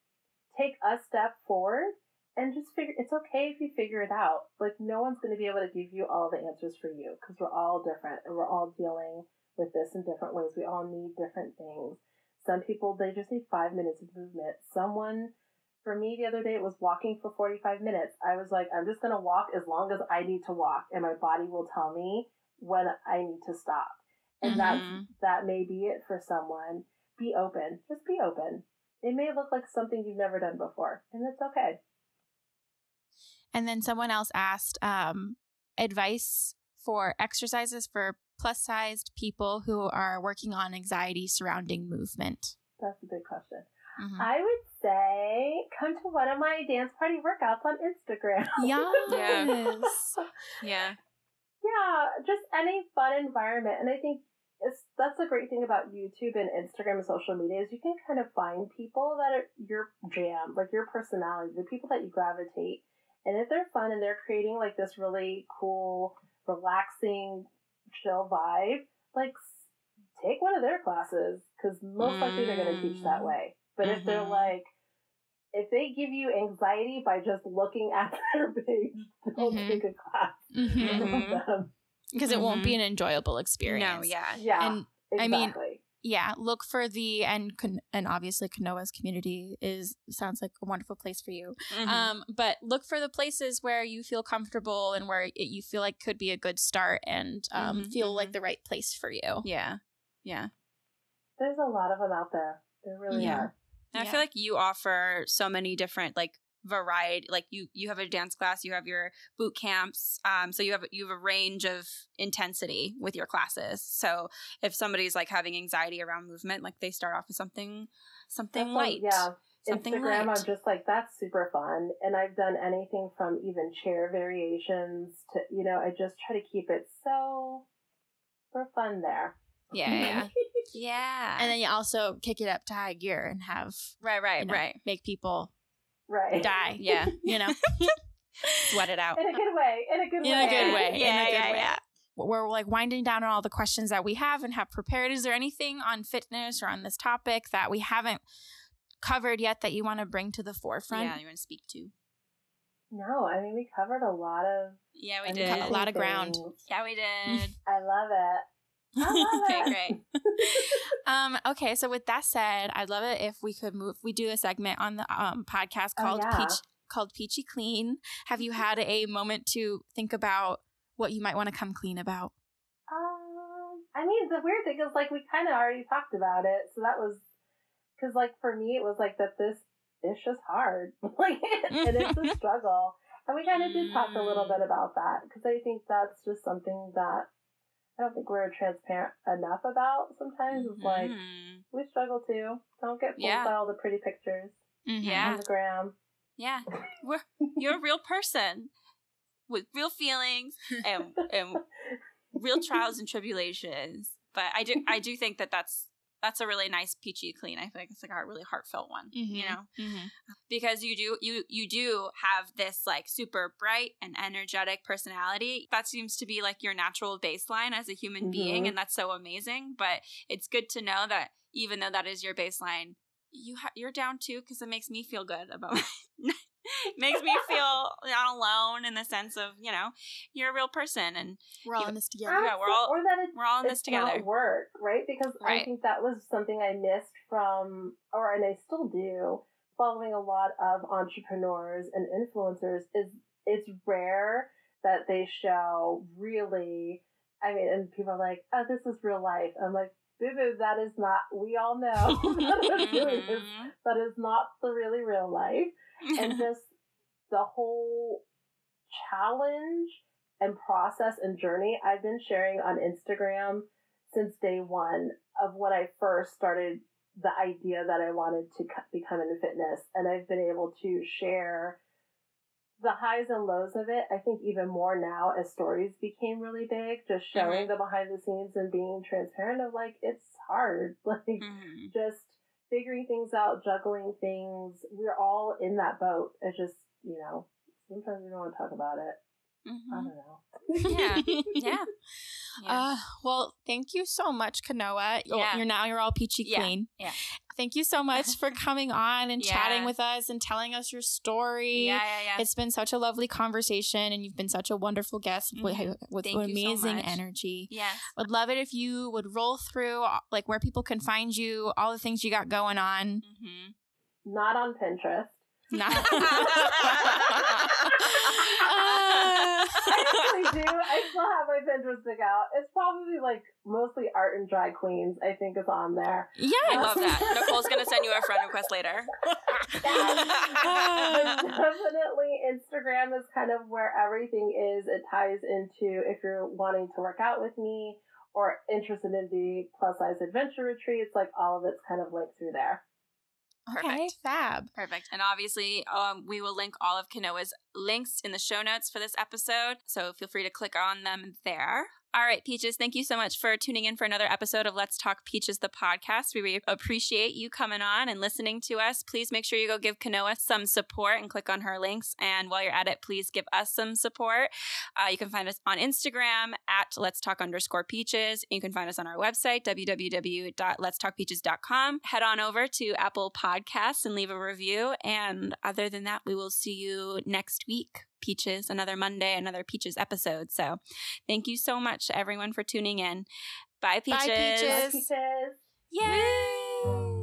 take a step forward and just figure it's okay if you figure it out. Like no one's going to be able to give you all the answers for you because we're all different and we're all dealing with this in different ways. We all need different things. Some people they just need 5 minutes of movement. Someone for me the other day it was walking for 45 minutes. I was like I'm just going to walk as long as I need to walk and my body will tell me when I need to stop and mm-hmm. that may be it for someone. Be open. Just be open. It may look like something you've never done before, and that's okay. And then someone else asked um, advice for exercises for plus sized people who are working on anxiety surrounding movement. That's a good question. Mm-hmm. I would say come to one of my dance party workouts on Instagram. Yes. *laughs* yeah. Yeah, just any fun environment. And I think it's that's the great thing about YouTube and Instagram and social media is you can kind of find people that are your jam, like your personality, the people that you gravitate. And if they're fun and they're creating like this really cool, relaxing, chill vibe, like take one of their classes because most likely they're going to teach that Mm. way. But if they're Mhm. like, if they give you anxiety by just looking at *laughs* their page, don't Mhm. take a class *laughs* Mhm. From because it won't be an enjoyable experience. No, yeah. Yeah, And exactly. I mean, yeah, look for the and and obviously Kanoa's community is sounds like a wonderful place for you. Mhm. Um, but look for the places where you feel comfortable and where it, you feel like could be a good start and um, Mhm, feel like mhm. the right place for you. yeah. Yeah. there's a lot of them out there. There really Yeah. are. And I Yeah. feel like you offer so many different like variety like you you have a dance class you have your boot camps um so you have you have a range of intensity with your classes so if somebody's like having anxiety around movement like they start off with something something That's what- light yeah. something Instagram, light I'm just like, that's super fun. And I've done anything from even chair variations to, you know, I just try to keep it so for fun there. yeah yeah yeah *laughs* And then you also kick it up to high gear and have right right you know, right make people Right. die. *laughs* yeah you know, sweat it out In a good way. In a good in way. a good way. yeah in a good yeah way. yeah We're like winding down on all the questions that we have and have prepared. Is there anything on fitness or on this topic that we haven't covered yet that you want to bring to the forefront? yeah you want to speak to No, I mean, we covered a lot of. yeah we I did a lot of ground. yeah we did *laughs* I love it. *laughs* Okay great Um, okay, so with that said, I'd love it if we could move. We do a segment on the um, podcast Oh, called yeah. Peach called Peachy Clean. Have you had a moment to think about what you might want to come clean about? Um, I mean, the weird thing is, like, we kind of already talked about it, so that was because, like, for me, it was like that. This it's just hard, *laughs* like, and it's a *laughs* struggle. And we kind of did talk a little bit about that because I think that's just something that I don't think we're transparent enough about. Sometimes it's like Mhm. we struggle too. Don't get fooled Yeah. by all the pretty pictures Yeah. on the gram. Yeah, we're *laughs* you're a real person with real feelings and and *laughs* real trials and tribulations. But I do I do think that that's that's a really nice peachy clean. I think it's like a really heartfelt one, you Mhm. know, Mm-hmm. because you do you you do have this like super bright and energetic personality. That seems to be like your natural baseline as a human being, Mhm. and that's so amazing. But it's good to know that even though that is your baseline, you ha- you're down too because it makes me feel good about *laughs* *laughs* makes me feel not alone in the sense of you know you're a real person and We're all You- in this together. Yeah, we're all- or that it's we're all in this together. work, right? Because I think that was something I missed from, or and I still do, following a lot of entrepreneurs and influencers. Is it's rare that they show really. I mean, and people are like, "Oh, this is real life." I'm like, "Boo boo, that is not." We all know that really. Mhm. That is not the really real life and *laughs* just the whole challenge and process and journey I've been sharing on Instagram since day one of when I first started the idea that I wanted to become into fitness. And I've been able to share the highs and lows of it. I think even more now as stories became really big, just showing the behind the scenes and being transparent of like, it's hard. *laughs* Like, Mhm. just figuring things out, juggling things. We're all in that boat. It's just, you know, sometimes we don't want to talk about it. I Mhm. don't know. yeah yeah *laughs* yeah Uh, well, thank you so much, Kanoa. You're- Yeah. You're now you're all peachy Yeah, clean. yeah. Thank you so much for *laughs* coming on and Yeah. chatting with us and telling us your story. yeah yeah yeah It's been such a lovely conversation, and you've been such a wonderful guest with, Mhm. with Thank you so amazing energy. yes Would love it if you would roll through uh, like where people can find you, all the things you got going on. Mhm. Not on Pinterest. Not- *laughs* I actually *laughs* do. I still have my Pinterest account. It's probably like mostly art and drag queens. I think is on there. yeah, I um, love that. *laughs* Nicole's gonna send you a friend request later. But definitely Instagram is kind of where everything is. It ties into if you're wanting to work out with me or interested in the plus size adventure retreats, like all of it's kind of linked through there. Okay, Perfect. fab. Perfect. And obviously, um, we will link all of Kanoa's links in the show notes for this episode. So feel free to click on them there. All right, Peaches, thank you so much for tuning in for another episode of Let's Talk Peaches, the podcast. We appreciate you coming on and listening to us. Please make sure you go give Kanoa some support and click on her links. And while you're at it, please give us some support. Uh, you can find us on Instagram at Let's Talk underscore Peaches. You can find us on our website, www.letstalkpeaches.com. Head on over to Apple Podcasts and leave a review. And other than that, we will see you next week. Peaches, another Monday, another Peaches episode. So thank you so much, everyone, for tuning in. Bye, Peaches. Bye, Peaches. Peaches. Yay!